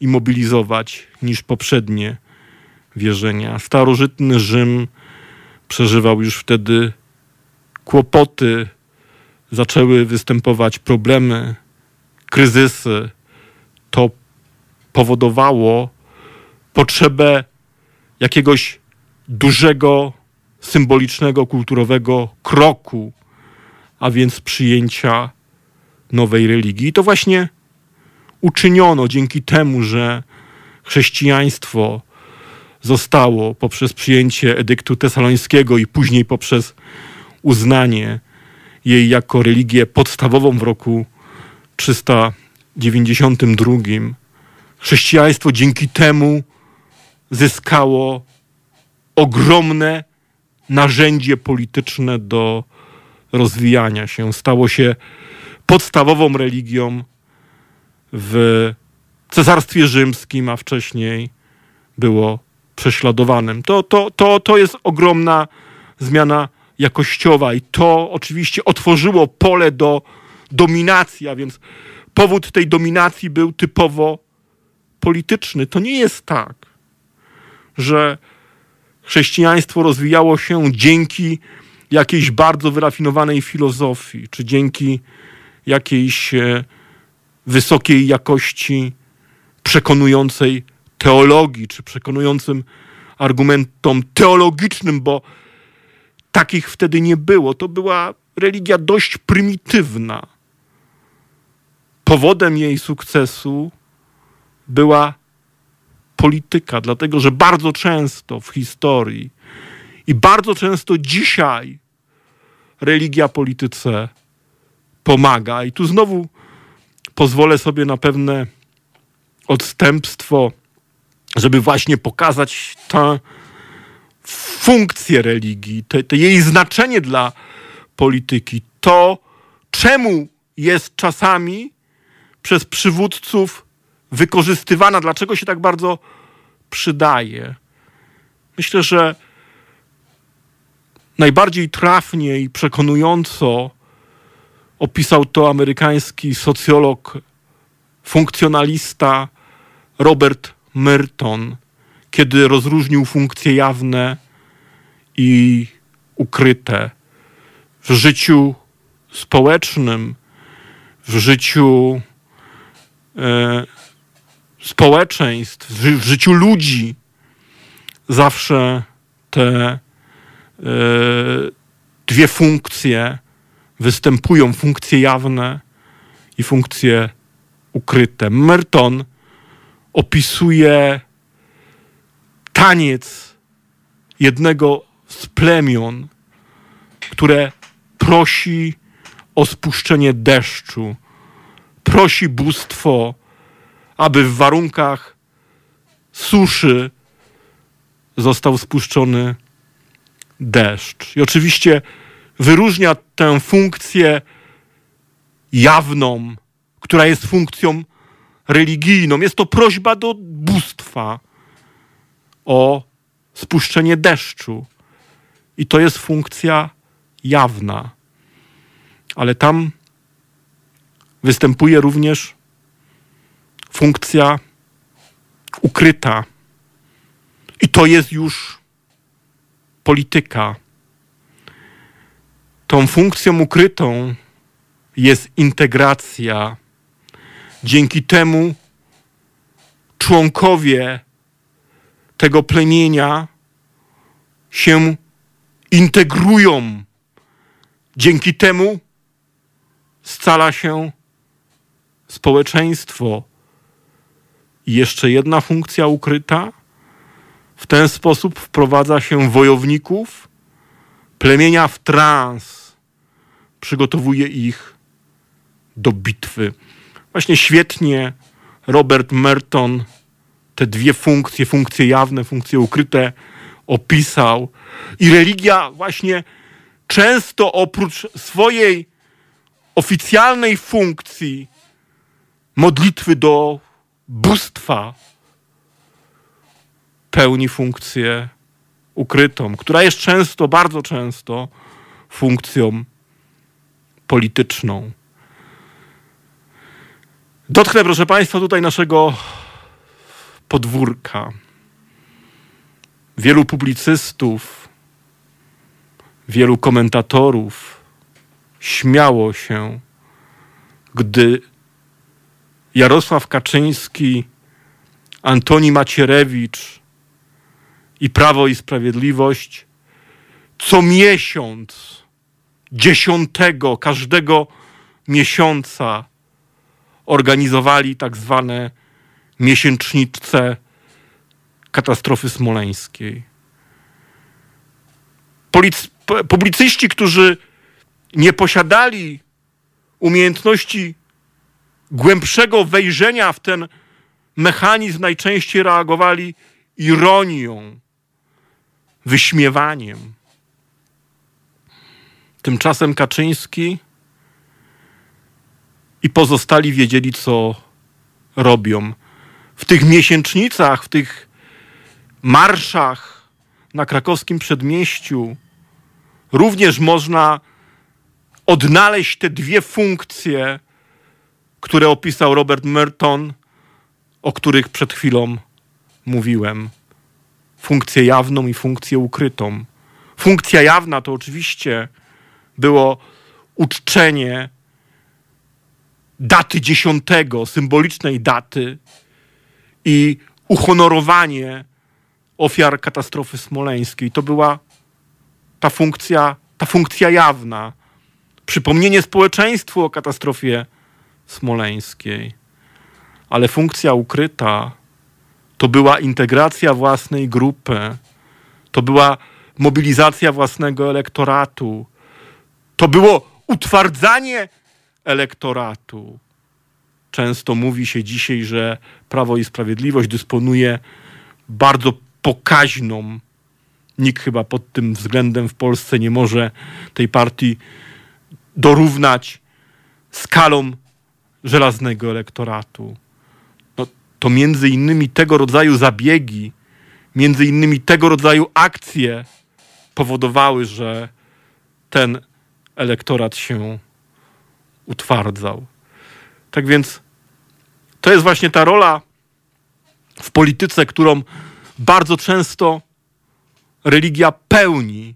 [SPEAKER 1] i mobilizować niż poprzednie wierzenia. Starożytny Rzym przeżywał już wtedy kłopoty zaczęły występować problemy, kryzysy, to powodowało potrzebę jakiegoś dużego, symbolicznego, kulturowego kroku, a więc przyjęcia nowej religii. I to właśnie uczyniono dzięki temu, że chrześcijaństwo zostało poprzez przyjęcie edyktu tesalońskiego i później poprzez uznanie jej jako religię podstawową w roku 392. Chrześcijaństwo dzięki temu zyskało ogromne narzędzie polityczne do rozwijania się. Stało się podstawową religią w Cesarstwie Rzymskim, a wcześniej było prześladowanym. To, to, to, to jest ogromna zmiana jakościowa i to oczywiście otworzyło pole do dominacji, a więc powód tej dominacji był typowo polityczny. To nie jest tak, że chrześcijaństwo rozwijało się dzięki jakiejś bardzo wyrafinowanej filozofii, czy dzięki jakiejś e, wysokiej jakości przekonującej teologii, czy przekonującym argumentom teologicznym, bo takich wtedy nie było. To była religia dość prymitywna. Powodem jej sukcesu była polityka, dlatego że bardzo często w historii i bardzo często dzisiaj religia polityce pomaga. I tu znowu pozwolę sobie na pewne odstępstwo, żeby właśnie pokazać tę funkcję religii, te, te jej znaczenie dla polityki, to czemu jest czasami przez przywódców wykorzystywana, dlaczego się tak bardzo przydaje. Myślę, że najbardziej trafnie i przekonująco opisał to amerykański socjolog, funkcjonalista Robert Merton, kiedy rozróżnił funkcje jawne i ukryte w życiu społecznym, w życiu e, społeczeństw, w, życiu ludzi. Zawsze te e, dwie funkcje występują, funkcje jawne i funkcje ukryte. Merton opisuje taniec jednego z plemion, które prosi o spuszczenie deszczu, prosi bóstwo, aby w warunkach suszy został spuszczony deszcz. I oczywiście wyróżnia tę funkcję jawną, która jest funkcją religijną. Jest to prośba do bóstwa o spuszczenie deszczu. I to jest funkcja jawna. Ale tam występuje również funkcja ukryta. I to jest już polityka. Tą funkcją ukrytą jest integracja. Dzięki temu członkowie tego plemienia się integrują. Dzięki temu scala się społeczeństwo. I jeszcze jedna funkcja ukryta. W ten sposób wprowadza się wojowników, plemienia w trans, przygotowuje ich do bitwy. Właśnie świetnie Robert Merton te dwie funkcje, funkcje jawne, funkcje ukryte opisał. I religia właśnie często oprócz swojej oficjalnej funkcji modlitwy do bóstwa pełni funkcję ukrytą, która jest często, bardzo często funkcją polityczną. Dotknę, proszę Państwa, tutaj naszego podwórka. Wielu publicystów, wielu komentatorów śmiało się, gdy Jarosław Kaczyński, Antoni Macierewicz i Prawo i Sprawiedliwość co miesiąc, dziesiątego każdego miesiąca organizowali tak zwane miesięcznice katastrofy smoleńskiej. Polic publicyści, którzy nie posiadali umiejętności głębszego wejrzenia w ten mechanizm, najczęściej reagowali ironią, wyśmiewaniem. Tymczasem Kaczyński i pozostali wiedzieli, co robią. W tych miesięcznicach, w tych marszach na krakowskim przedmieściu również można odnaleźć te dwie funkcje, które opisał Robert Merton, o których przed chwilą mówiłem. Funkcję jawną i funkcję ukrytą. Funkcja jawna to oczywiście było uczczenie daty dziesiątego, symbolicznej daty i uhonorowanie ofiar katastrofy smoleńskiej. To była ta funkcja, ta funkcja jawna. Przypomnienie społeczeństwu o katastrofie smoleńskiej. Ale funkcja ukryta to była integracja własnej grupy, to była mobilizacja własnego elektoratu, to było utwardzanie elektoratu. Często mówi się dzisiaj, że Prawo i Sprawiedliwość dysponuje bardzo pokaźną. Nikt chyba pod tym względem w Polsce nie może tej partii dorównać skalą żelaznego elektoratu. No, to między innymi tego rodzaju zabiegi, między innymi tego rodzaju akcje powodowały, że ten elektorat się utwardzał. Tak więc to jest właśnie ta rola w polityce, którą bardzo często religia pełni.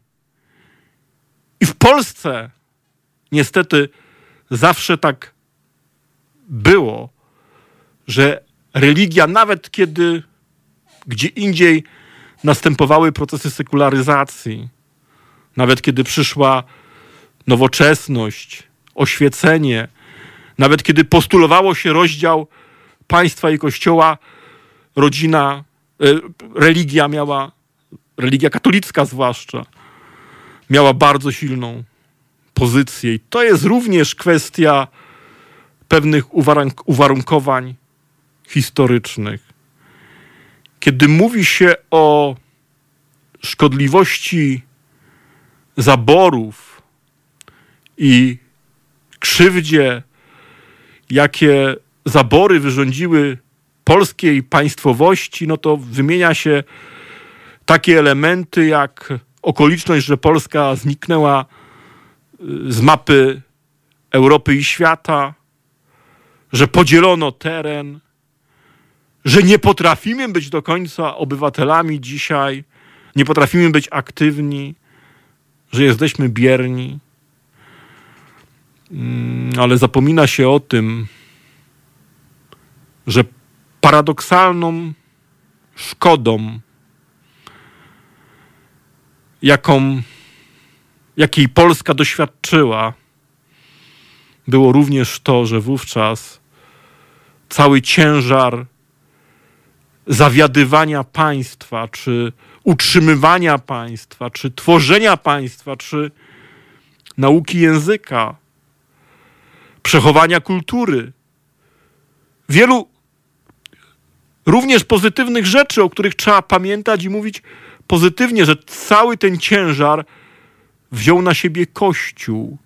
[SPEAKER 1] I w Polsce niestety zawsze tak było, że religia, nawet kiedy gdzie indziej następowały procesy sekularyzacji, nawet kiedy przyszła nowoczesność, oświecenie, nawet kiedy postulowało się rozdział państwa i kościoła, rodzina, e, religia miała, religia katolicka zwłaszcza, miała bardzo silną pozycję. I to jest również kwestia pewnych uwarunkowań historycznych. Kiedy mówi się o szkodliwości zaborów i krzywdzie, jakie zabory wyrządziły polskiej państwowości, no to wymienia się takie elementy jak okoliczność, że Polska zniknęła y, z mapy Europy i świata, że podzielono teren, że nie potrafimy być do końca obywatelami dzisiaj, nie potrafimy być aktywni, że jesteśmy bierni. Mm, ale zapomina się o tym, że paradoksalną szkodą, jaką, jakiej Polska doświadczyła, było również to, że wówczas cały ciężar zawiadywania państwa, czy utrzymywania państwa, czy tworzenia państwa, czy nauki języka, przechowania kultury. Wielu również pozytywnych rzeczy, o których trzeba pamiętać i mówić pozytywnie, że cały ten ciężar wziął na siebie Kościół.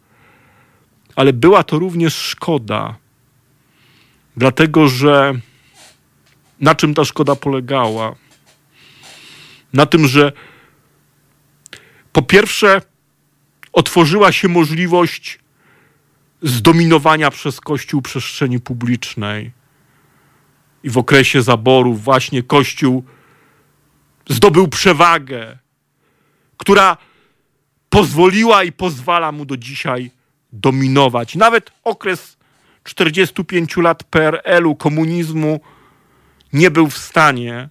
[SPEAKER 1] Ale była to również szkoda, dlatego że na czym ta szkoda polegała? Na tym, że po pierwsze otworzyła się możliwość zdominowania przez Kościół przestrzeni publicznej. I w okresie zaborów właśnie Kościół zdobył przewagę, która pozwoliła i pozwala mu do dzisiaj dominować. Nawet okres 45 lat PRL-u, komunizmu nie był w stanie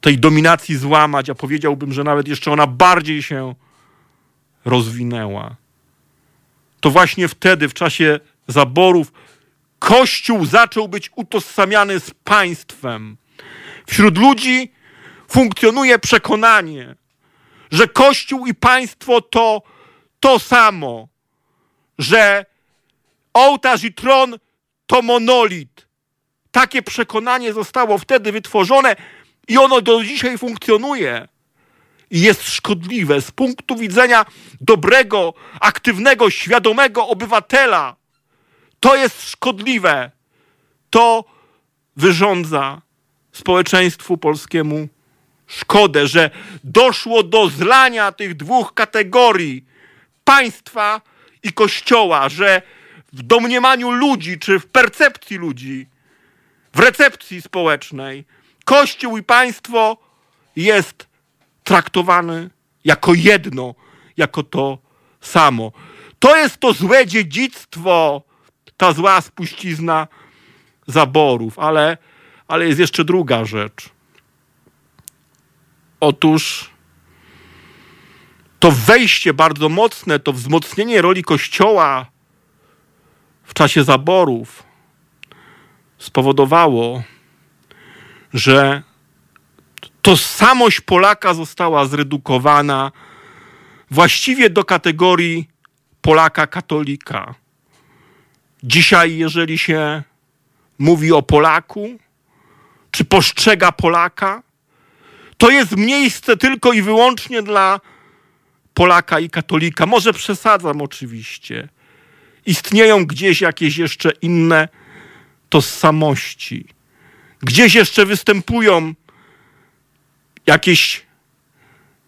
[SPEAKER 1] tej dominacji złamać, a powiedziałbym, że nawet jeszcze ona bardziej się rozwinęła. To właśnie wtedy, w czasie zaborów, Kościół zaczął być utożsamiany z państwem. Wśród ludzi funkcjonuje przekonanie, że Kościół i państwo to to samo, że ołtarz i tron to monolit. Takie przekonanie zostało wtedy wytworzone i ono do dzisiaj funkcjonuje. I jest szkodliwe z punktu widzenia dobrego, aktywnego, świadomego obywatela. To jest szkodliwe. To wyrządza społeczeństwu polskiemu szkodę, że doszło do zlania tych dwóch kategorii państwa i kościoła, że w domniemaniu ludzi, czy w percepcji ludzi, w recepcji społecznej, kościół i państwo jest traktowany jako jedno, jako to samo. To jest to złe dziedzictwo, ta zła spuścizna zaborów, ale, ale jest jeszcze druga rzecz. Otóż to wejście bardzo mocne, to wzmocnienie roli Kościoła w czasie zaborów spowodowało, że tożsamość Polaka została zredukowana właściwie do kategorii Polaka katolika. Dzisiaj, jeżeli się mówi o Polaku, czy postrzega Polaka, to jest miejsce tylko i wyłącznie dla Polaka i katolika. Może przesadzam oczywiście. Istnieją gdzieś jakieś jeszcze inne tożsamości. Gdzieś jeszcze występują jakieś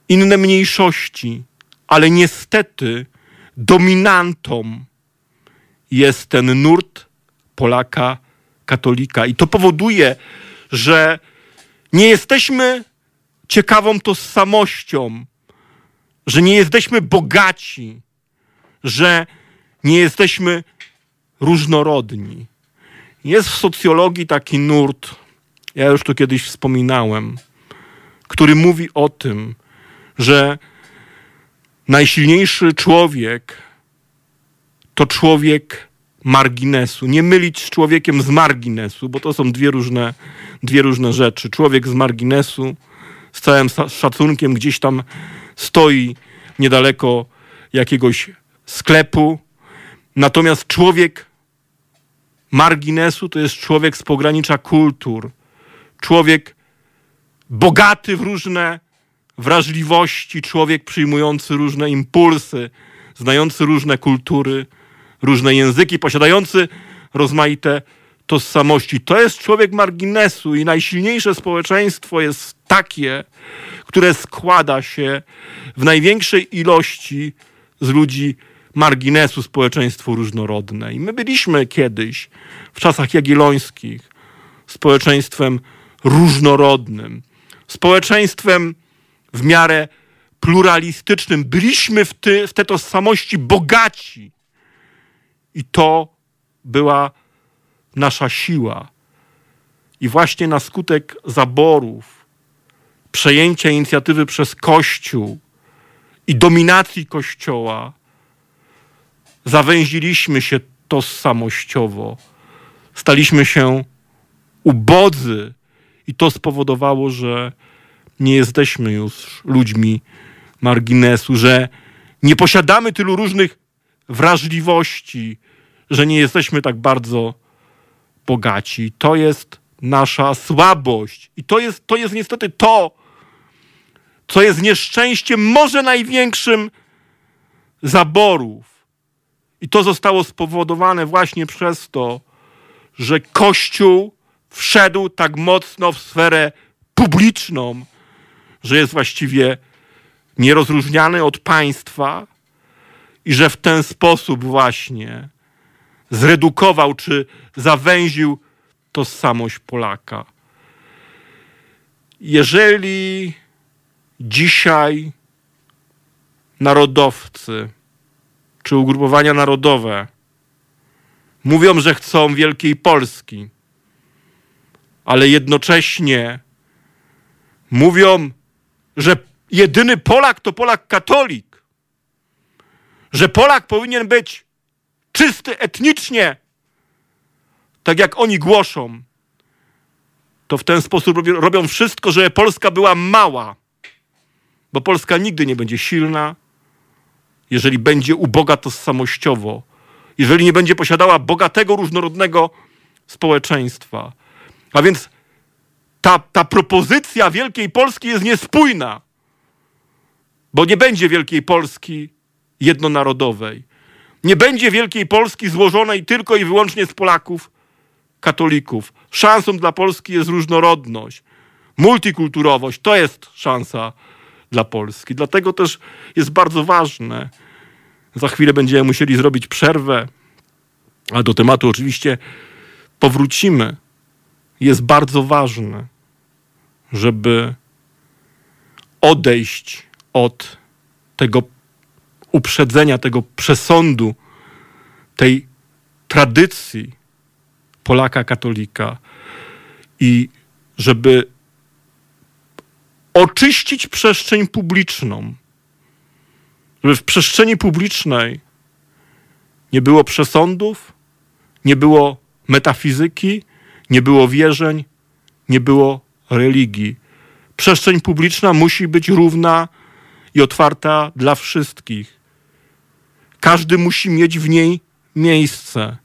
[SPEAKER 1] inne mniejszości, ale niestety dominantą jest ten nurt Polaka katolika. I to powoduje, że nie jesteśmy ciekawą tożsamością, że nie jesteśmy bogaci, że nie jesteśmy różnorodni. Jest w socjologii taki nurt, ja już to kiedyś wspominałem, który mówi o tym, że najsilniejszy człowiek to człowiek marginesu. Nie mylić z człowiekiem z marginesu, bo to są dwie różne, dwie różne rzeczy. Człowiek z marginesu z całym szacunkiem gdzieś tam stoi niedaleko jakiegoś sklepu. Natomiast człowiek marginesu to jest człowiek z pogranicza kultur. Człowiek bogaty w różne wrażliwości, człowiek przyjmujący różne impulsy, znający różne kultury, różne języki, posiadający rozmaite tożsamości. To jest człowiek marginesu i najsilniejsze społeczeństwo jest takie, które składa się w największej ilości z ludzi marginesu społeczeństwo różnorodne. I my byliśmy kiedyś, w czasach jagiellońskich, społeczeństwem różnorodnym, społeczeństwem w miarę pluralistycznym. Byliśmy w, ty, w te tożsamości bogaci. I to była nasza siła. I właśnie na skutek zaborów, przejęcia inicjatywy przez Kościół i dominacji Kościoła, zawęziliśmy się tożsamościowo. Staliśmy się ubodzy i to spowodowało, że nie jesteśmy już ludźmi marginesu, że nie posiadamy tylu różnych wrażliwości, że nie jesteśmy tak bardzo bogaci. To jest nasza słabość. I to jest, to jest niestety to, co jest nieszczęściem może największym zaborów. I to zostało spowodowane właśnie przez to, że Kościół wszedł tak mocno w sferę publiczną, że jest właściwie nierozróżniany od państwa i że w ten sposób właśnie zredukował czy zawęził tożsamość Polaka. Jeżeli dzisiaj narodowcy czy ugrupowania narodowe. Mówią, że chcą Wielkiej Polski, ale jednocześnie mówią, że jedyny Polak to Polak katolik, że Polak powinien być czysty etnicznie, tak jak oni głoszą, to w ten sposób robią wszystko, żeby Polska była mała. Bo Polska nigdy nie będzie silna, jeżeli będzie uboga tożsamościowo, jeżeli nie będzie posiadała bogatego, różnorodnego społeczeństwa. A więc ta, ta propozycja Wielkiej Polski jest niespójna, bo nie będzie Wielkiej Polski jednonarodowej. Nie będzie Wielkiej Polski złożonej tylko i wyłącznie z Polaków, katolików. Szansą dla Polski jest różnorodność, multikulturowość. To jest szansa dla Polski. Dlatego też jest bardzo ważne. Za chwilę będziemy musieli zrobić przerwę, a do tematu oczywiście powrócimy. Jest bardzo ważne, żeby odejść od tego uprzedzenia, tego przesądu, tej tradycji Polaka katolika i żeby oczyścić przestrzeń publiczną, żeby w przestrzeni publicznej nie było przesądów, nie było metafizyki, nie było wierzeń, nie było religii. Przestrzeń publiczna musi być równa i otwarta dla wszystkich. Każdy musi mieć w niej miejsce.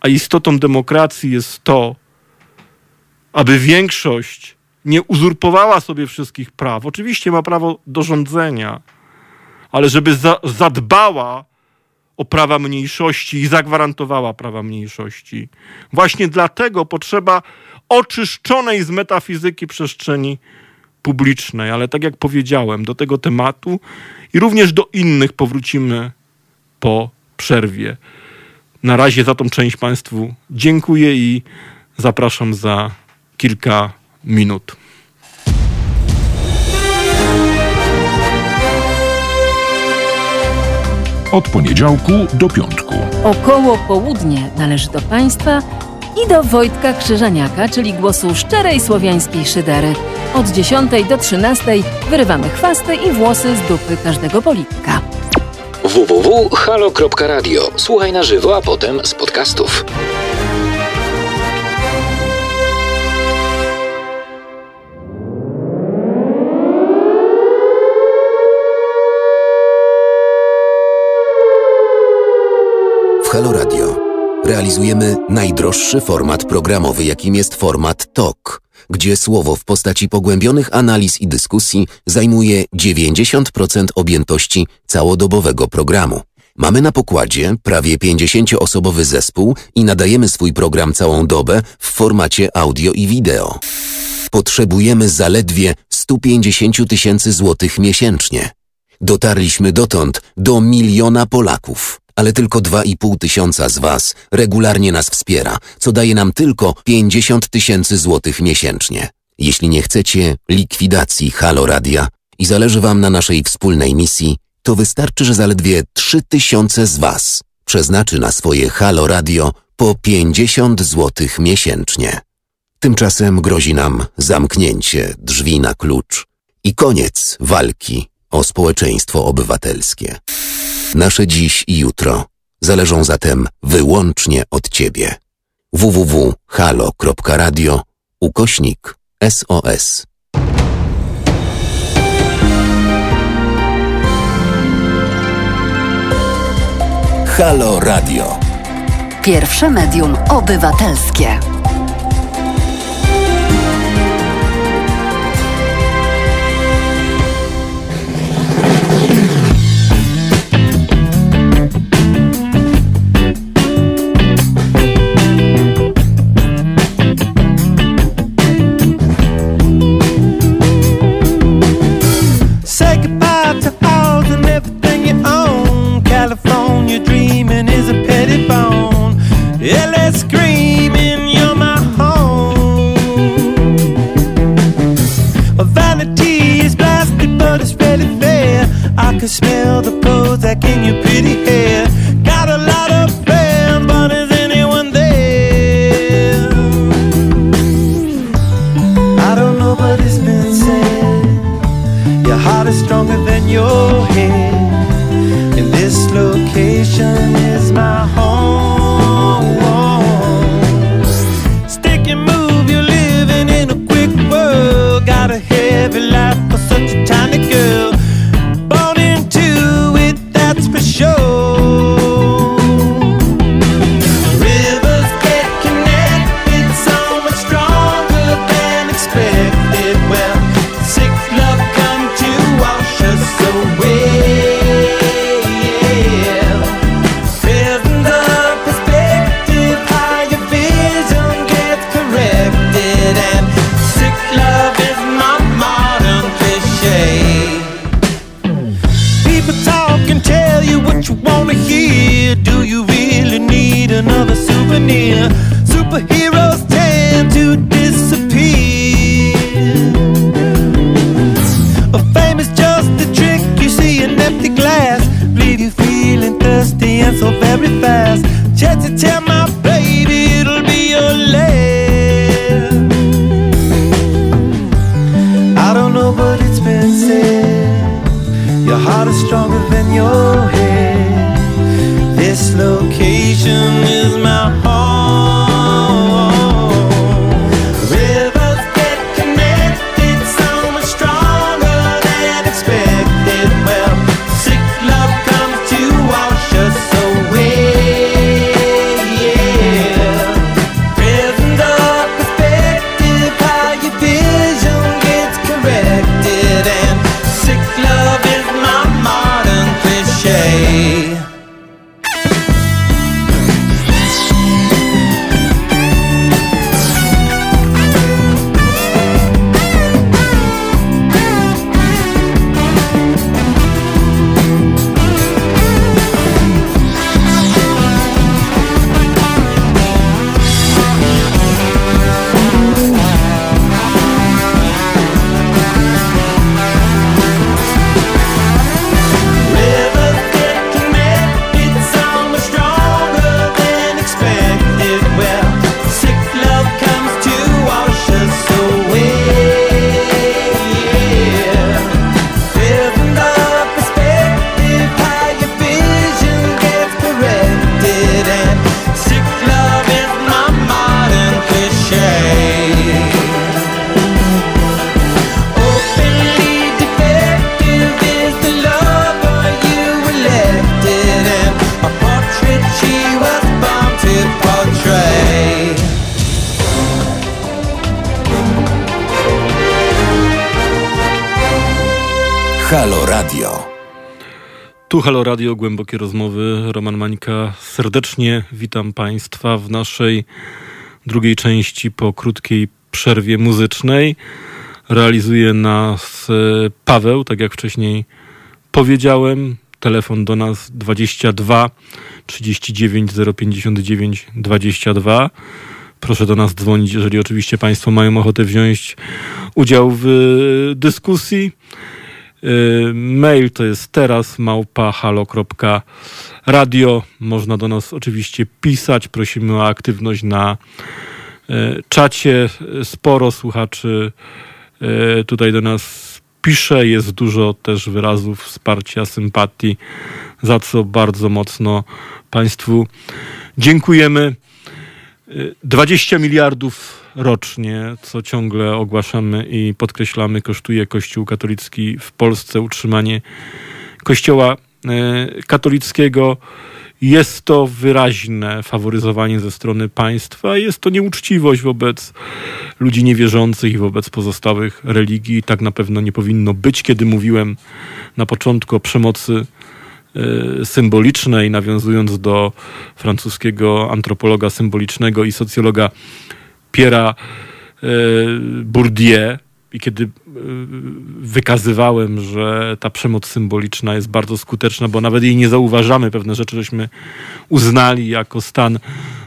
[SPEAKER 1] A istotą demokracji jest to, aby większość nie uzurpowała sobie wszystkich praw. Oczywiście ma prawo do rządzenia, ale żeby za, zadbała o prawa mniejszości i zagwarantowała prawa mniejszości. Właśnie dlatego potrzeba oczyszczonej z metafizyki przestrzeni publicznej, ale tak jak powiedziałem, do tego tematu i również do innych powrócimy po przerwie. Na razie za tą część Państwu dziękuję i zapraszam za kilka minut.
[SPEAKER 2] Od poniedziałku do piątku.
[SPEAKER 3] Około południe należy do Państwa i do Wojtka Krzyżaniaka, czyli głosu szczerej słowiańskiej szydery. Od 10 do 13 wyrywamy chwasty i włosy z dupy każdego polityka.
[SPEAKER 4] www.halo.radio. Słuchaj na żywo, a potem z podcastów.
[SPEAKER 5] Halo Radio realizujemy najdroższy format programowy, jakim jest format TOK, gdzie słowo w postaci pogłębionych analiz i dyskusji zajmuje 90% objętości całodobowego programu. Mamy na pokładzie prawie 50-osobowy zespół i nadajemy swój program całą dobę w formacie audio i wideo. Potrzebujemy zaledwie 150 tysięcy złotych miesięcznie. Dotarliśmy dotąd do miliona Polaków, ale tylko 2,5 tysiąca z Was regularnie nas wspiera, co daje nam tylko 50 tysięcy złotych miesięcznie. Jeśli nie chcecie likwidacji Halo Radia i zależy Wam na naszej wspólnej misji, to wystarczy, że zaledwie 3 tysiące z Was przeznaczy na swoje Halo Radio po 50 złotych miesięcznie. Tymczasem grozi nam zamknięcie drzwi na klucz i koniec walki o społeczeństwo obywatelskie. Nasze dziś i jutro zależą zatem wyłącznie od Ciebie. www.halo.radio ukośnik SOS Halo Radio
[SPEAKER 6] Pierwsze medium obywatelskie.
[SPEAKER 7] I can smell the Prozac in your pretty hair. Very fast. Chance to tell my baby it'll be your last. I don't know, but it's been said. Your heart is stronger than your head. This location is my
[SPEAKER 5] Radio,
[SPEAKER 1] głębokie rozmowy. Roman Mańka. Serdecznie witam Państwa w naszej drugiej części po krótkiej przerwie muzycznej. Realizuje nas e, Paweł, tak jak wcześniej powiedziałem. Telefon do nas 22 39 059 22. Proszę do nas dzwonić, jeżeli oczywiście Państwo mają ochotę wziąć udział w e, dyskusji. Y, Mail to jest teraz małpa.halo.radio. Można do nas oczywiście pisać. Prosimy o aktywność na y, czacie. Sporo słuchaczy y, tutaj do nas pisze. Jest dużo też wyrazów wsparcia, sympatii, za co bardzo mocno Państwu dziękujemy. 20 miliardów rocznie, co ciągle ogłaszamy i podkreślamy, kosztuje Kościół katolicki w Polsce utrzymanie Kościoła e, katolickiego. Jest to wyraźne faworyzowanie ze strony państwa, jest to nieuczciwość wobec ludzi niewierzących i wobec pozostałych religii. Tak na pewno nie powinno być, kiedy mówiłem na początku o przemocy y, symbolicznej, nawiązując do francuskiego antropologa symbolicznego i socjologa Pierre'a y, Bourdieu. I kiedy y, wykazywałem, że ta przemoc symboliczna jest bardzo skuteczna, bo nawet jej nie zauważamy, pewne rzeczy żeśmy uznali jako stan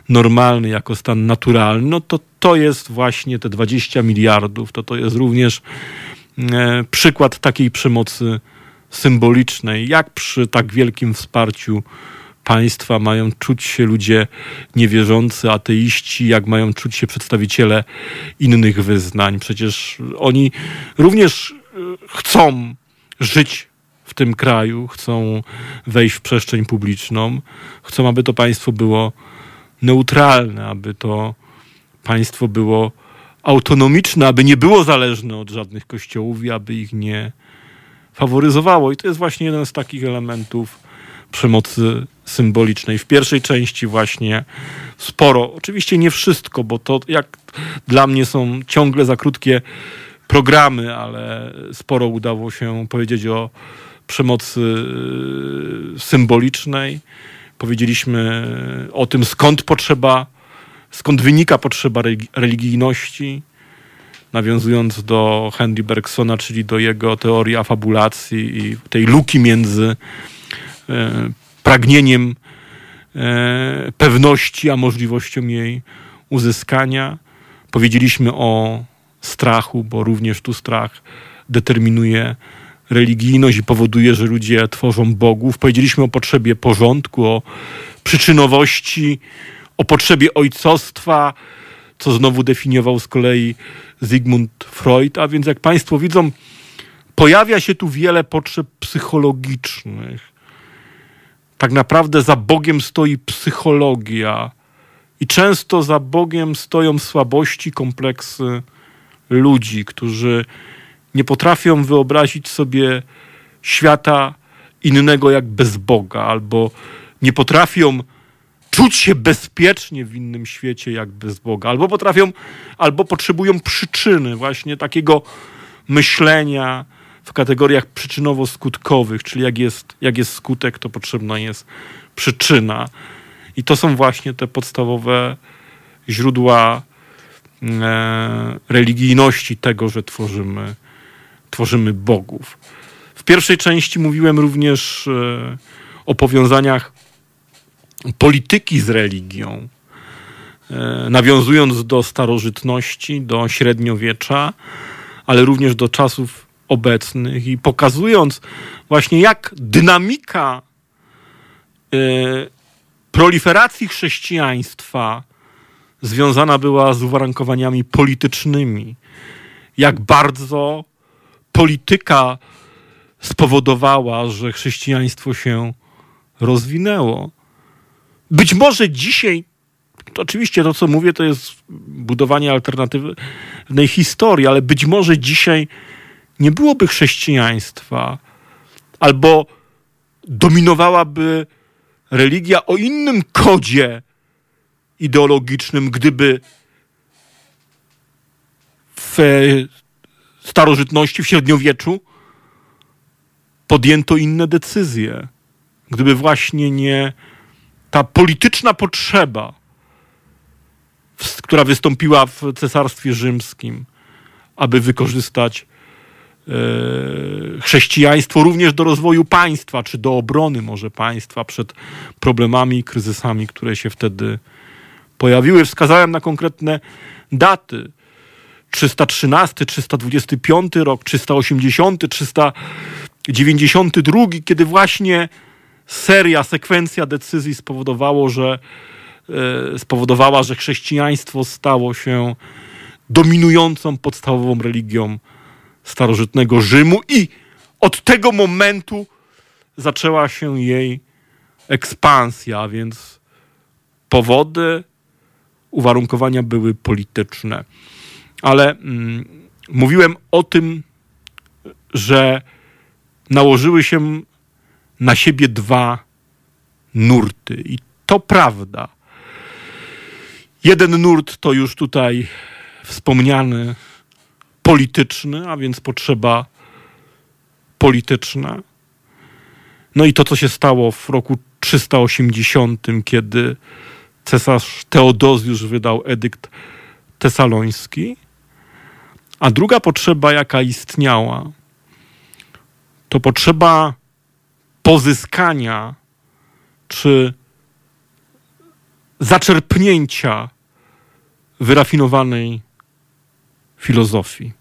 [SPEAKER 1] normalny, jako stan naturalny, no to to jest właśnie te 20 miliardów, to to jest również przykład takiej przemocy symbolicznej, jak przy tak wielkim wsparciu państwa mają czuć się ludzie niewierzący, ateiści, jak mają czuć się przedstawiciele innych wyznań. Przecież oni również y, chcą żyć w tym kraju, chcą wejść w przestrzeń publiczną, chcą, aby to państwo było neutralne, aby to państwo było autonomiczne, aby nie było zależne od żadnych kościołów i aby ich nie faworyzowało. I to jest właśnie jeden z takich elementów przemocy symbolicznej. W pierwszej części właśnie sporo, oczywiście nie wszystko, bo to jak dla mnie są ciągle za krótkie programy, ale sporo udało się powiedzieć o przemocy y, symbolicznej. Powiedzieliśmy o tym, skąd potrzeba, skąd wynika potrzeba religijności, nawiązując do Henry Bergsona, czyli do jego teorii afabulacji i tej luki między e, pragnieniem e, pewności, a możliwością jej uzyskania. Powiedzieliśmy o strachu, bo również tu strach determinuje religijność i powoduje, że ludzie tworzą bogów. Powiedzieliśmy o potrzebie porządku, o przyczynowości, o potrzebie ojcostwa, co znowu definiował z kolei Sigmund Freud. A więc, jak Państwo widzą, pojawia się tu wiele potrzeb psychologicznych. Tak naprawdę za Bogiem stoi psychologia. I często za Bogiem stoją słabości, kompleksy ludzi, którzy nie potrafią wyobrazić sobie świata innego jak bez Boga, albo nie potrafią czuć się bezpiecznie w innym świecie jak bez Boga, albo potrafią, albo potrzebują przyczyny właśnie takiego myślenia w kategoriach przyczynowo-skutkowych, czyli jak jest, jak jest skutek, to potrzebna jest przyczyna. I to są właśnie te podstawowe źródła e, religijności tego, że tworzymy tworzymy bogów. W pierwszej części mówiłem również e, o powiązaniach polityki z religią, e, nawiązując do starożytności, do średniowiecza, ale również do czasów obecnych i pokazując właśnie jak dynamika e, proliferacji chrześcijaństwa związana była z uwarunkowaniami politycznymi, jak bardzo polityka spowodowała, że chrześcijaństwo się rozwinęło. Być może dzisiaj, to oczywiście to, co mówię, to jest budowanie alternatywnej historii, ale być może dzisiaj nie byłoby chrześcijaństwa, albo dominowałaby religia o innym kodzie ideologicznym, gdyby w starożytności, w średniowieczu podjęto inne decyzje. Gdyby właśnie nie ta polityczna potrzeba, która wystąpiła w Cesarstwie Rzymskim, aby wykorzystać e, chrześcijaństwo również do rozwoju państwa, czy do obrony może państwa przed problemami i kryzysami, które się wtedy pojawiły. Wskazałem na konkretne daty. 313, 325 rok, 380, 392, kiedy właśnie seria, sekwencja decyzji spowodowało, że e, spowodowała, że chrześcijaństwo stało się dominującą podstawową religią starożytnego Rzymu i od tego momentu zaczęła się jej ekspansja, więc powody, uwarunkowania były polityczne. Ale mm, mówiłem o tym, że nałożyły się na siebie dwa nurty. I to prawda. Jeden nurt to już tutaj wspomniany polityczny, a więc potrzeba polityczna. No i to, co się stało w roku 380, kiedy cesarz Teodozjusz wydał edykt tesaloński, a druga potrzeba, jaka istniała, to potrzeba pozyskania czy zaczerpnięcia wyrafinowanej filozofii.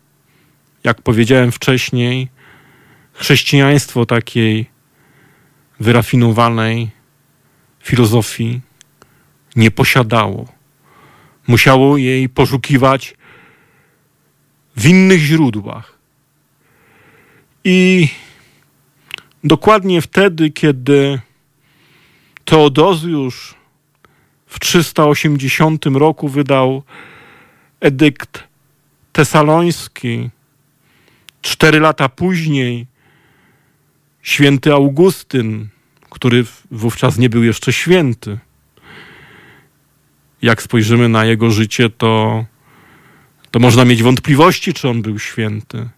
[SPEAKER 1] Jak powiedziałem wcześniej, chrześcijaństwo takiej wyrafinowanej filozofii nie posiadało. Musiało jej poszukiwać w innych źródłach. I dokładnie wtedy, kiedy Teodozjusz w 380 roku wydał edykt tesaloński, cztery lata później święty Augustyn, który wówczas nie był jeszcze święty, jak spojrzymy na jego życie, to, to można mieć wątpliwości, czy on był święty.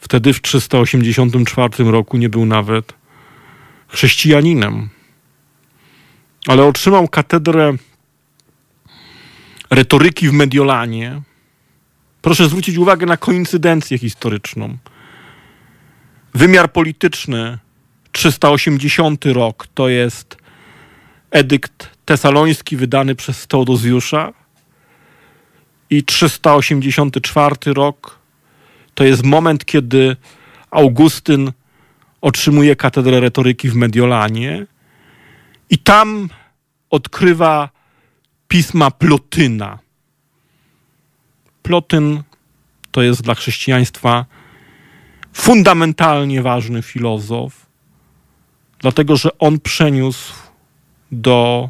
[SPEAKER 1] Wtedy w 384 roku nie był nawet chrześcijaninem. Ale otrzymał katedrę retoryki w Mediolanie. Proszę zwrócić uwagę na koincydencję historyczną. Wymiar polityczny 380 rok to jest edykt tesaloński wydany przez Teodozjusza i 384 rok to jest moment, kiedy Augustyn otrzymuje katedrę retoryki w Mediolanie i tam odkrywa pisma Plotyna. Plotyn to jest dla chrześcijaństwa fundamentalnie ważny filozof, dlatego że on przeniósł do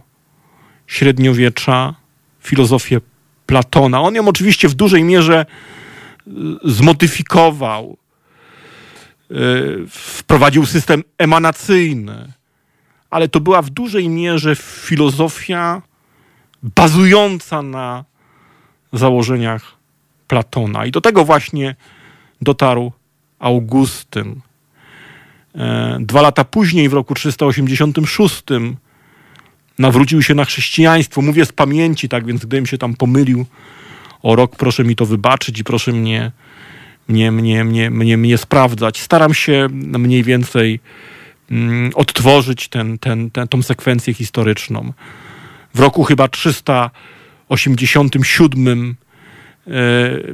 [SPEAKER 1] średniowiecza filozofię Platona. On ją oczywiście w dużej mierze zmodyfikował. Y, wprowadził system emanacyjny, ale to była w dużej mierze filozofia bazująca na założeniach Platona. I do tego właśnie dotarł Augustyn. E, dwa lata później, w roku 386, nawrócił się na chrześcijaństwo. Mówię z pamięci, tak więc gdybym się tam pomylił o rok, proszę mi to wybaczyć i proszę mnie, mnie, mnie, mnie, mnie, mnie sprawdzać. Staram się mniej więcej mm, odtworzyć ten, ten, ten, sekwencję historyczną. W roku chyba 387 e,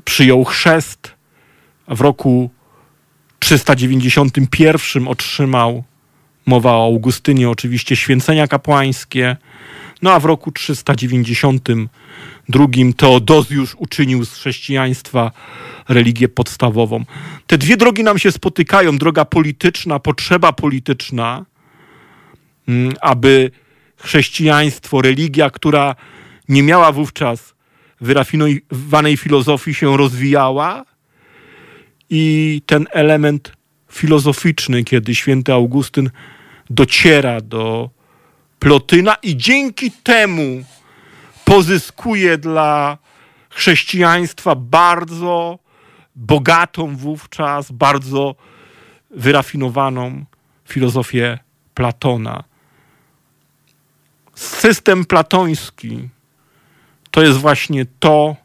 [SPEAKER 1] przyjął chrzest, a w roku 391 otrzymał mowa o Augustynie, oczywiście święcenia kapłańskie. No a w roku 392 Teodozjusz uczynił z chrześcijaństwa religię podstawową. Te dwie drogi nam się spotykają: droga polityczna, potrzeba polityczna, mm, aby chrześcijaństwo, religia, która nie miała wówczas wyrafinowanej filozofii, się rozwijała, i ten element filozoficzny, kiedy święty Augustyn dociera do Plotyna i dzięki temu pozyskuje dla chrześcijaństwa bardzo bogatą wówczas, bardzo wyrafinowaną filozofię Platona. System platoński to jest właśnie to,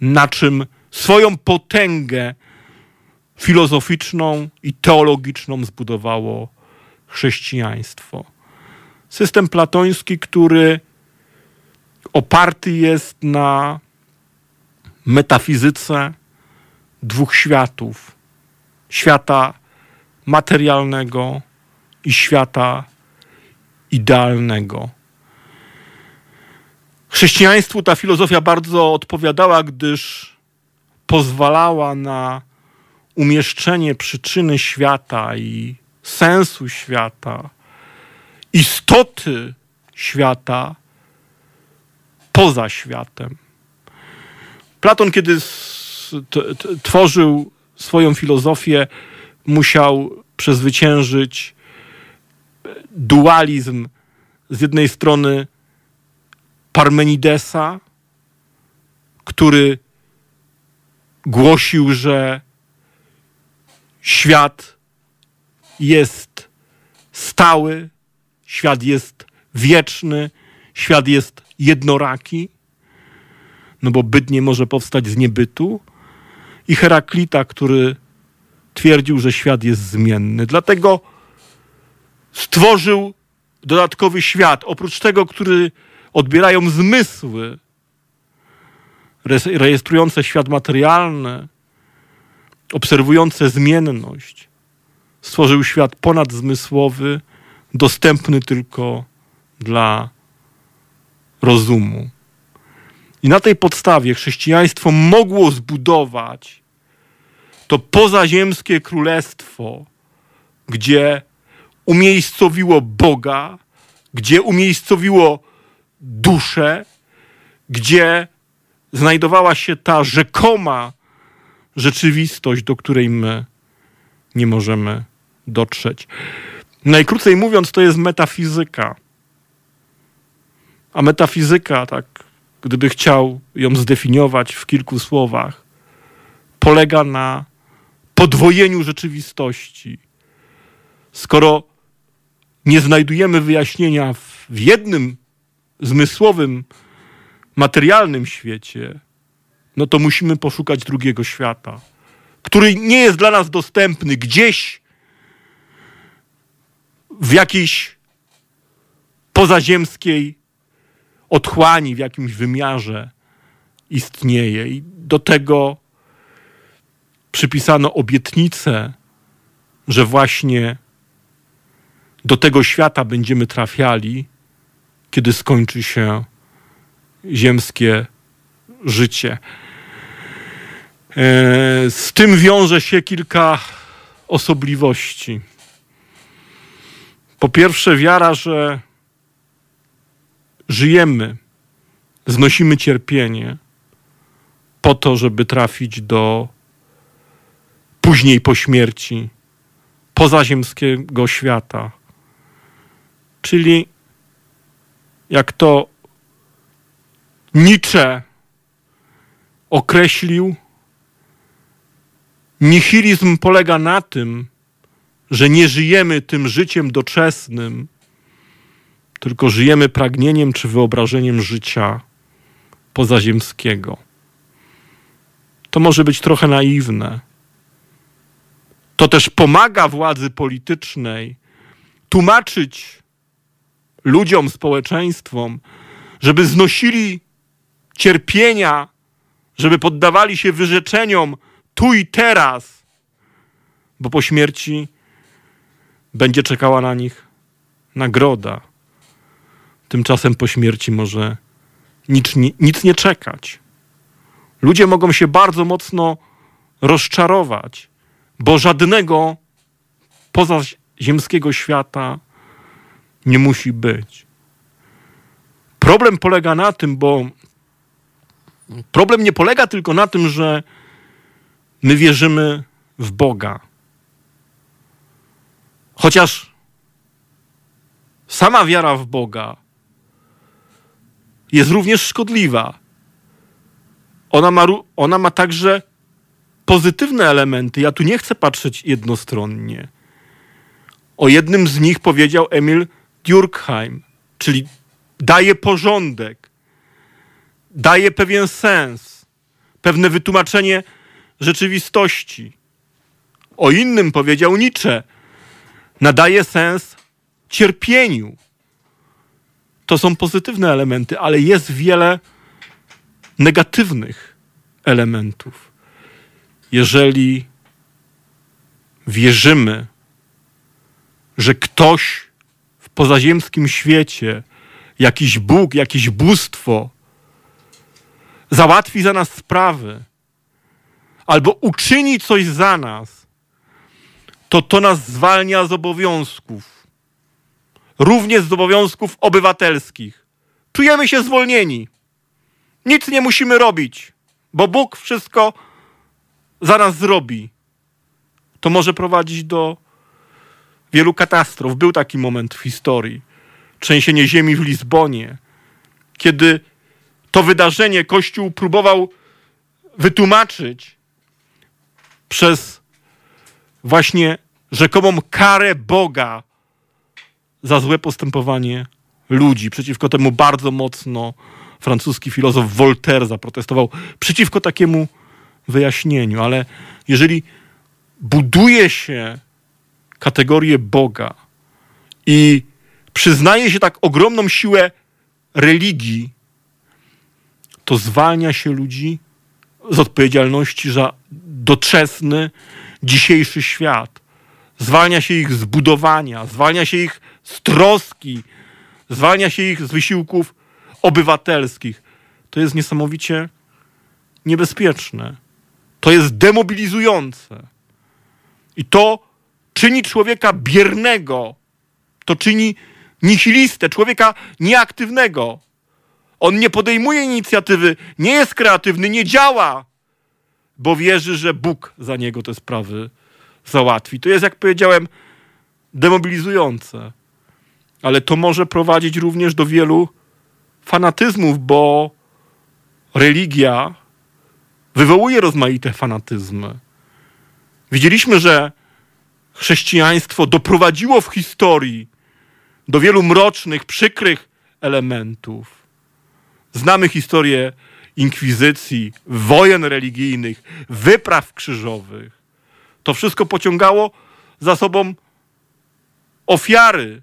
[SPEAKER 1] na czym swoją potęgę filozoficzną i teologiczną zbudowało chrześcijaństwo. System platoński, który oparty jest na metafizyce dwóch światów: świata materialnego i świata idealnego. Chrześcijaństwu ta filozofia bardzo odpowiadała, gdyż pozwalała na umieszczenie przyczyny świata i sensu świata, istoty świata poza światem. Platon, kiedy tworzył swoją filozofię, musiał przezwyciężyć dualizm z jednej strony Parmenidesa, który głosił, że świat jest stały, świat jest wieczny, świat jest jednoraki, no bo byt nie może powstać z niebytu, i Heraklita, który twierdził, że świat jest zmienny. Dlatego stworzył dodatkowy świat, oprócz tego, który odbierają zmysły rejestrujące świat materialny, obserwujące zmienność, stworzył świat ponadzmysłowy, dostępny tylko dla rozumu. I na tej podstawie chrześcijaństwo mogło zbudować to pozaziemskie królestwo, gdzie umiejscowiło Boga, gdzie umiejscowiło duszę, gdzie znajdowała się ta rzekoma rzeczywistość, do której my nie możemy dotrzeć. Najkrócej mówiąc, to jest metafizyka. A metafizyka, tak, gdyby chciał ją zdefiniować w kilku słowach, polega na podwojeniu rzeczywistości. Skoro nie znajdujemy wyjaśnienia w jednym zmysłowym, materialnym świecie, no to musimy poszukać drugiego świata, który nie jest dla nas dostępny gdzieś w jakiejś pozaziemskiej otchłani, w jakimś wymiarze istnieje. I do tego przypisano obietnicę, że właśnie do tego świata będziemy trafiali, kiedy skończy się ziemskie życie. E, z tym wiąże się kilka osobliwości. Po pierwsze, wiara, że żyjemy, znosimy cierpienie po to, żeby trafić do później po śmierci pozaziemskiego świata. Czyli jak to Nietzsche określił, nihilizm polega na tym, że nie żyjemy tym życiem doczesnym, tylko żyjemy pragnieniem czy wyobrażeniem życia pozaziemskiego. To może być trochę naiwne. To też pomaga władzy politycznej tłumaczyć ludziom, społeczeństwom, żeby znosili cierpienia, żeby poddawali się wyrzeczeniom tu i teraz, bo po śmierci będzie czekała na nich nagroda. Tymczasem po śmierci może nic, nic nie czekać. Ludzie mogą się bardzo mocno rozczarować, bo żadnego pozaziemskiego świata nie musi być. Problem polega na tym, bo problem nie polega tylko na tym, że my wierzymy w Boga. Chociaż sama wiara w Boga jest również szkodliwa. Ona ma, ona ma także pozytywne elementy. Ja tu nie chcę patrzeć jednostronnie. O jednym z nich powiedział Emil Durkheim, czyli daje porządek, daje pewien sens, pewne wytłumaczenie rzeczywistości. O innym powiedział Nietzsche, nadaje sens cierpieniu. To są pozytywne elementy, ale jest wiele negatywnych elementów. Jeżeli wierzymy, że ktoś w pozaziemskim świecie, jakiś Bóg, jakieś bóstwo, załatwi za nas sprawy, albo uczyni coś za nas, to to nas zwalnia z obowiązków, również z obowiązków obywatelskich. Czujemy się zwolnieni. Nic nie musimy robić, bo Bóg wszystko za nas zrobi. To może prowadzić do wielu katastrof. Był taki moment w historii. Trzęsienie ziemi w Lizbonie, kiedy to wydarzenie Kościół próbował wytłumaczyć przez właśnie rzekomą karę Boga za złe postępowanie ludzi. Przeciwko temu bardzo mocno francuski filozof Voltaire zaprotestował przeciwko takiemu wyjaśnieniu. Ale jeżeli buduje się kategorię Boga i przyznaje się tak ogromną siłę religii, to zwalnia się ludzi z odpowiedzialności za doczesny, dzisiejszy świat. Zwalnia się ich z budowania, zwalnia się ich z troski, zwalnia się ich z wysiłków obywatelskich. To jest niesamowicie niebezpieczne. To jest demobilizujące. I to czyni człowieka biernego. To czyni nihilistę, człowieka nieaktywnego. On nie podejmuje inicjatywy, nie jest kreatywny, nie działa, bo wierzy, że Bóg za niego te sprawy załatwi. To jest, jak powiedziałem, demobilizujące. Ale to może prowadzić również do wielu fanatyzmów, bo religia wywołuje rozmaite fanatyzmy. Widzieliśmy, że chrześcijaństwo doprowadziło w historii do wielu mrocznych, przykrych elementów. Znamy historię inkwizycji, wojen religijnych, wypraw krzyżowych. To wszystko pociągało za sobą ofiary.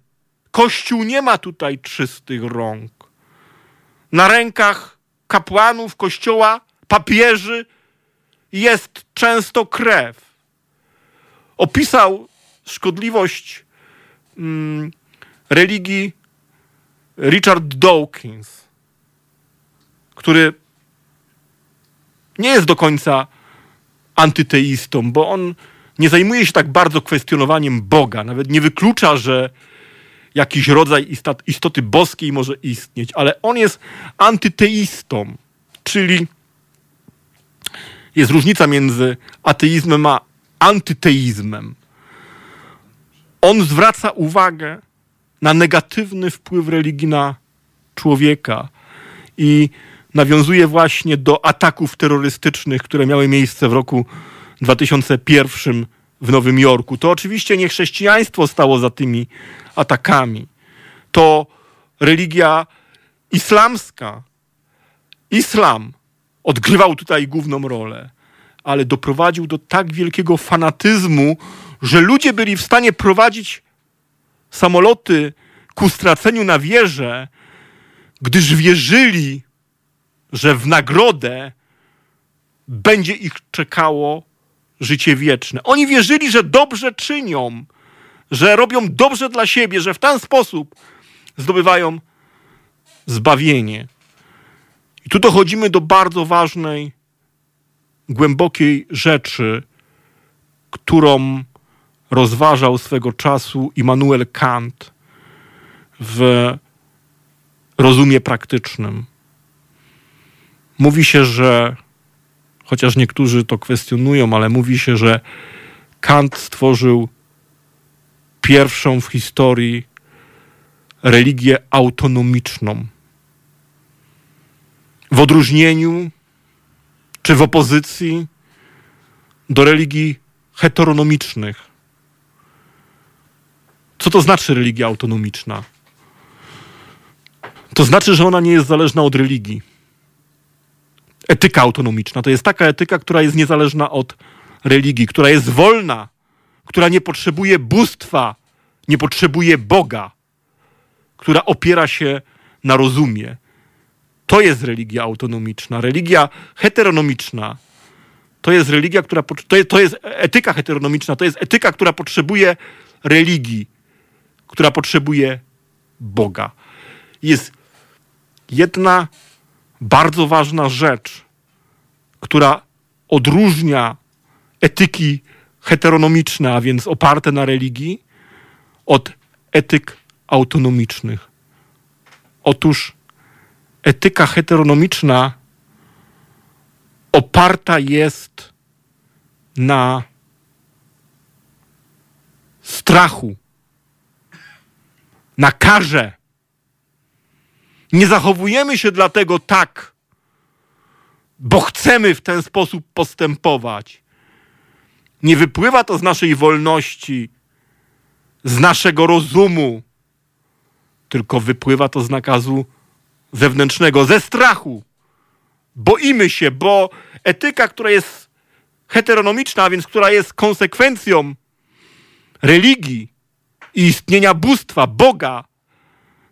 [SPEAKER 1] Kościół nie ma tutaj czystych rąk. Na rękach kapłanów kościoła, papieży jest często krew. Opisał szkodliwość mm, religii Richard Dawkins, który nie jest do końca antyteistą, bo on nie zajmuje się tak bardzo kwestionowaniem Boga. Nawet nie wyklucza, że jakiś rodzaj istoty boskiej może istnieć, ale on jest antyteistą, czyli jest różnica między ateizmem a antyteizmem. On zwraca uwagę na negatywny wpływ religii na człowieka i nawiązuje właśnie do ataków terrorystycznych, które miały miejsce w roku 2001 w Nowym Jorku. To oczywiście nie chrześcijaństwo stało za tymi atakami. To religia islamska. Islam odgrywał tutaj główną rolę, ale doprowadził do tak wielkiego fanatyzmu, że ludzie byli w stanie prowadzić samoloty ku straceniu na wieżę, gdyż wierzyli, że w nagrodę będzie ich czekało życie wieczne. Oni wierzyli, że dobrze czynią, że robią dobrze dla siebie, że w ten sposób zdobywają zbawienie. I tu dochodzimy do bardzo ważnej, głębokiej rzeczy, którą rozważał swego czasu Immanuel Kant w rozumie praktycznym. Mówi się, że chociaż niektórzy to kwestionują, ale mówi się, że Kant stworzył pierwszą w historii religię autonomiczną. W odróżnieniu czy w opozycji do religii heteronomicznych. Co to znaczy religia autonomiczna? To znaczy, że ona nie jest zależna od religii. Etyka autonomiczna to jest taka etyka, która jest niezależna od religii, która jest wolna, która nie potrzebuje bóstwa, nie potrzebuje Boga, która opiera się na rozumie. To jest religia autonomiczna. Religia heteronomiczna to jest religia, która. To jest, to jest etyka heteronomiczna, to jest etyka, która potrzebuje religii, która potrzebuje Boga. Jest jedna bardzo ważna rzecz, która odróżnia etyki heteronomiczne, a więc oparte na religii, od etyk autonomicznych. Otóż etyka heteronomiczna oparta jest na strachu, na karze. Nie zachowujemy się dlatego tak, bo chcemy w ten sposób postępować. Nie wypływa to z naszej wolności, z naszego rozumu, tylko wypływa to z nakazu zewnętrznego, ze strachu. Boimy się, bo etyka, która jest heteronomiczna, a więc która jest konsekwencją religii i istnienia bóstwa, Boga,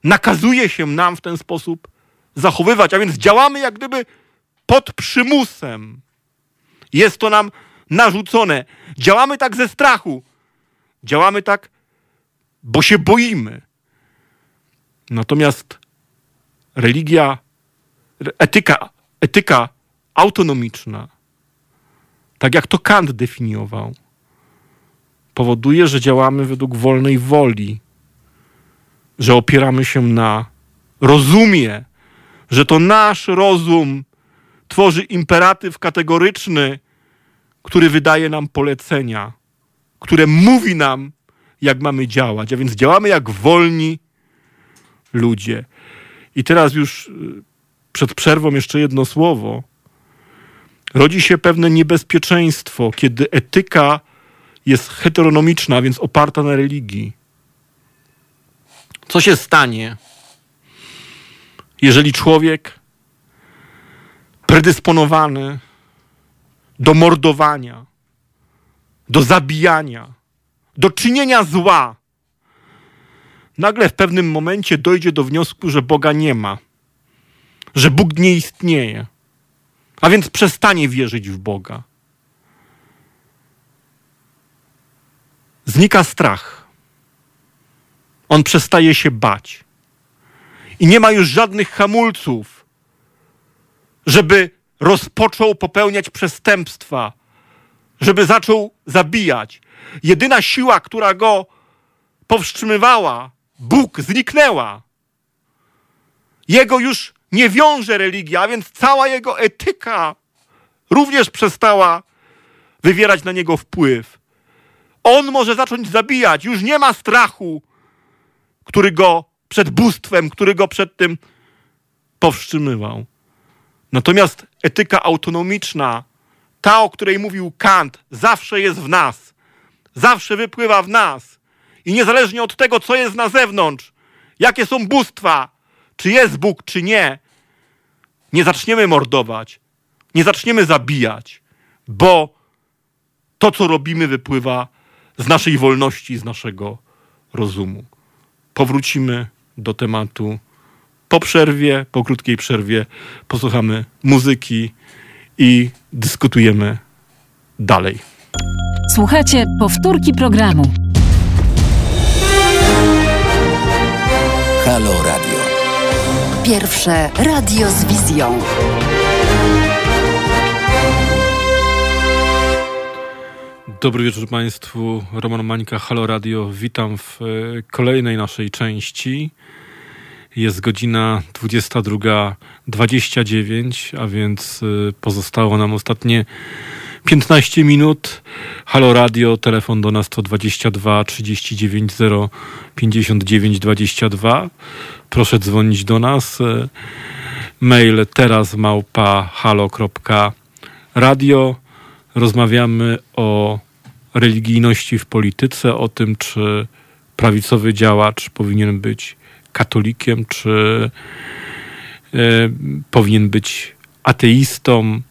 [SPEAKER 1] nakazuje się nam w ten sposób zachowywać, a więc działamy jak gdyby pod przymusem. Jest to nam narzucone. Działamy tak ze strachu, Działamy tak, bo się boimy. Natomiast religia, etyka, etyka autonomiczna, tak jak to Kant definiował, powoduje, że działamy według wolnej woli, że opieramy się na rozumie, że to nasz rozum tworzy imperatyw kategoryczny, który wydaje nam polecenia, które mówi nam, jak mamy działać. A więc działamy jak wolni ludzie. I teraz już y, przed przerwą jeszcze jedno słowo. Rodzi się pewne niebezpieczeństwo, kiedy etyka jest heteronomiczna, więc oparta na religii. Co się stanie, jeżeli człowiek predysponowany do mordowania, do zabijania, do czynienia zła, nagle w pewnym momencie dojdzie do wniosku, że Boga nie ma, że Bóg nie istnieje, a więc przestanie wierzyć w Boga. Znika strach. On przestaje się bać. I nie ma już żadnych hamulców, żeby rozpoczął popełniać przestępstwa, żeby zaczął zabijać. Jedyna siła, która go powstrzymywała, Bóg, zniknęła. Jego już nie wiąże religia, a więc cała jego etyka również przestała wywierać na niego wpływ. On może zacząć zabijać, już nie ma strachu, który go przed bóstwem, który go przed tym powstrzymywał. Natomiast etyka autonomiczna, ta, o której mówił Kant, zawsze jest w nas. Zawsze wypływa w nas. I niezależnie od tego, co jest na zewnątrz, jakie są bóstwa, czy jest Bóg, czy nie, nie zaczniemy mordować, nie zaczniemy zabijać, bo to, co robimy, wypływa z naszej wolności, z naszego rozumu. Powrócimy do tematu po przerwie, po krótkiej przerwie, posłuchamy muzyki i dyskutujemy dalej.
[SPEAKER 3] Słuchajcie powtórki programu.
[SPEAKER 5] Halo Radio.
[SPEAKER 6] Pierwsze radio z wizją.
[SPEAKER 1] Dobry wieczór Państwu. Roman Mańka, Halo Radio. Witam w e, kolejnej naszej części. Jest godzina 22.29, a więc e, pozostało nam ostatnie 15 minut. Halo Radio, telefon do nas to 22 39 0 59 22. Proszę dzwonić do nas. E, Mail teraz małpa halo.radio. Rozmawiamy o religijności w polityce, o tym, czy prawicowy działacz powinien być katolikiem, czy e, powinien być ateistą,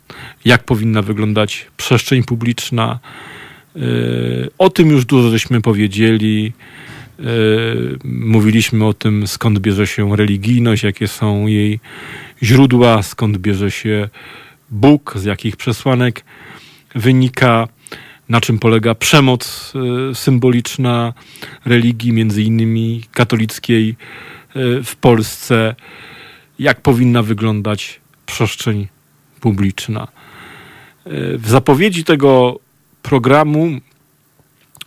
[SPEAKER 1] jak powinna wyglądać przestrzeń publiczna. E, o tym już dużo żeśmy powiedzieli. E, mówiliśmy o tym, skąd bierze się religijność, jakie są jej źródła, skąd bierze się Bóg, z jakich przesłanek wynika, na czym polega przemoc e, symboliczna religii, między innymi katolickiej e, w Polsce, jak powinna wyglądać przestrzeń publiczna. E, W zapowiedzi tego programu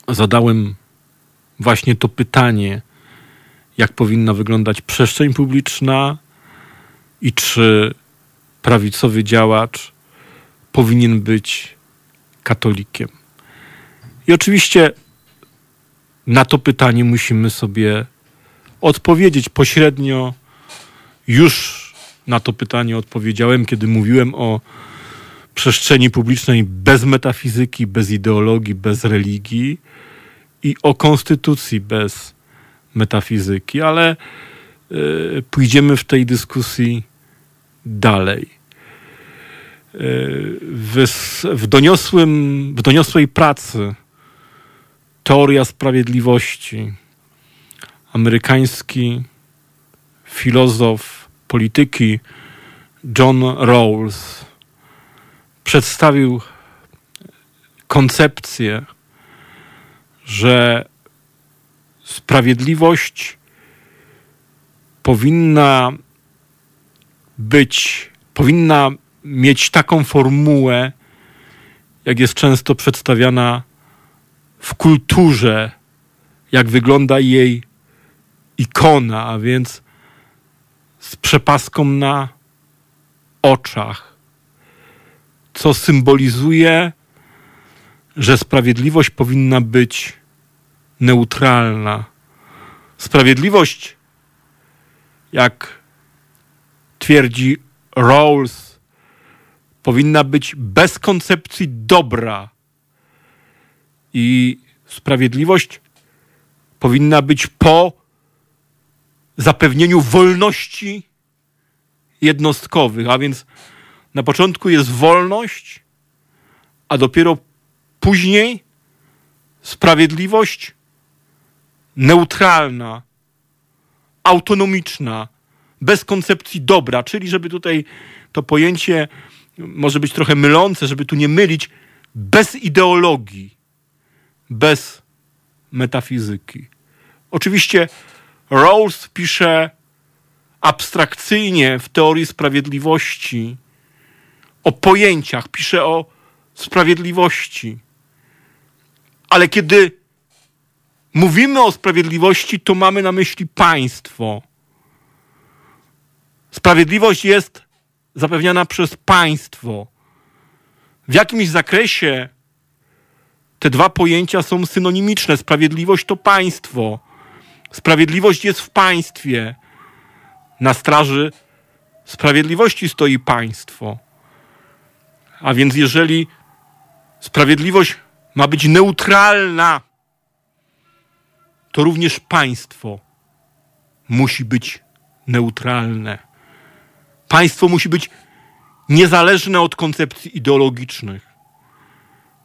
[SPEAKER 1] zadałem właśnie to pytanie, jak powinna wyglądać przestrzeń publiczna i czy prawicowy działacz powinien być katolikiem. I oczywiście na to pytanie musimy sobie odpowiedzieć pośrednio. Już na to pytanie odpowiedziałem, kiedy mówiłem o przestrzeni publicznej bez metafizyki, bez ideologii, bez religii i o konstytucji bez metafizyki, ale y, pójdziemy w tej dyskusji dalej. Y, w, w, doniosłym, w doniosłej pracy Teoria Sprawiedliwości. Amerykański filozof polityki John Rawls przedstawił koncepcję, że sprawiedliwość powinna być, powinna mieć taką formułę, jak jest często przedstawiana w kulturze, jak wygląda jej ikona, a więc z przepaską na oczach, co symbolizuje, że sprawiedliwość powinna być neutralna. Sprawiedliwość, jak twierdzi Rawls, powinna być bez koncepcji dobra. I sprawiedliwość powinna być po zapewnieniu wolności jednostkowych, a więc na początku jest wolność, a dopiero później sprawiedliwość neutralna, autonomiczna, bez koncepcji dobra, czyli żeby tutaj to pojęcie może być trochę mylące, żeby tu nie mylić, bez ideologii, bez metafizyki. Oczywiście Rawls pisze abstrakcyjnie w teorii sprawiedliwości o pojęciach, pisze o sprawiedliwości. Ale kiedy mówimy o sprawiedliwości, to mamy na myśli państwo. Sprawiedliwość jest zapewniana przez państwo. W jakimś zakresie te dwa pojęcia są synonimiczne. Sprawiedliwość to państwo. Sprawiedliwość jest w państwie. Na straży sprawiedliwości stoi państwo. A więc jeżeli sprawiedliwość ma być neutralna, to również państwo musi być neutralne. Państwo musi być niezależne od koncepcji ideologicznych.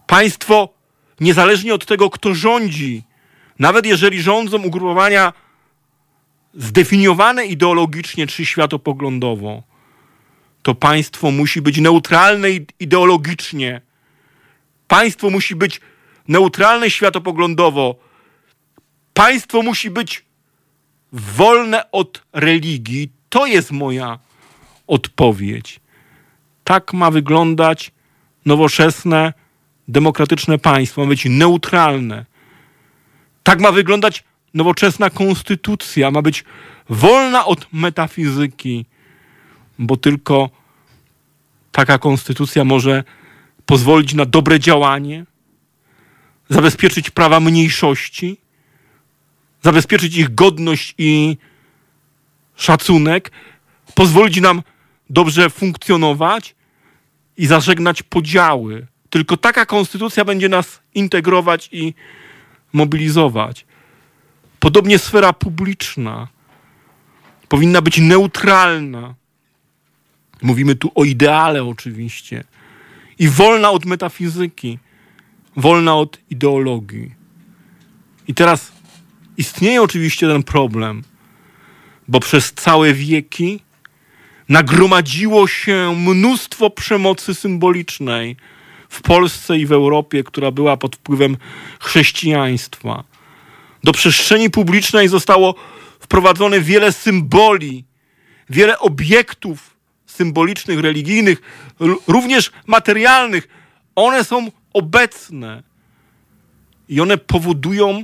[SPEAKER 1] Państwo, niezależnie od tego, kto rządzi, nawet jeżeli rządzą ugrupowania zdefiniowane ideologicznie czy światopoglądowo, to państwo musi być neutralne ideologicznie. Państwo musi być neutralne światopoglądowo. Państwo musi być wolne od religii. To jest moja odpowiedź. Tak ma wyglądać nowoczesne, demokratyczne państwo. Ma być neutralne. Tak ma wyglądać nowoczesna konstytucja. Ma być wolna od metafizyki, bo tylko taka konstytucja może pozwolić na dobre działanie, zabezpieczyć prawa mniejszości, zabezpieczyć ich godność i szacunek, pozwolić nam dobrze funkcjonować i zażegnać podziały. Tylko taka konstytucja będzie nas integrować i mobilizować. Podobnie sfera publiczna powinna być neutralna. Mówimy tu o ideale oczywiście. I wolna od metafizyki, wolna od ideologii. I teraz istnieje oczywiście ten problem, bo przez całe wieki nagromadziło się mnóstwo przemocy symbolicznej w Polsce i w Europie, która była pod wpływem chrześcijaństwa. Do przestrzeni publicznej zostało wprowadzone wiele symboli, wiele obiektów symbolicznych, religijnych, również materialnych. One są obecne i one powodują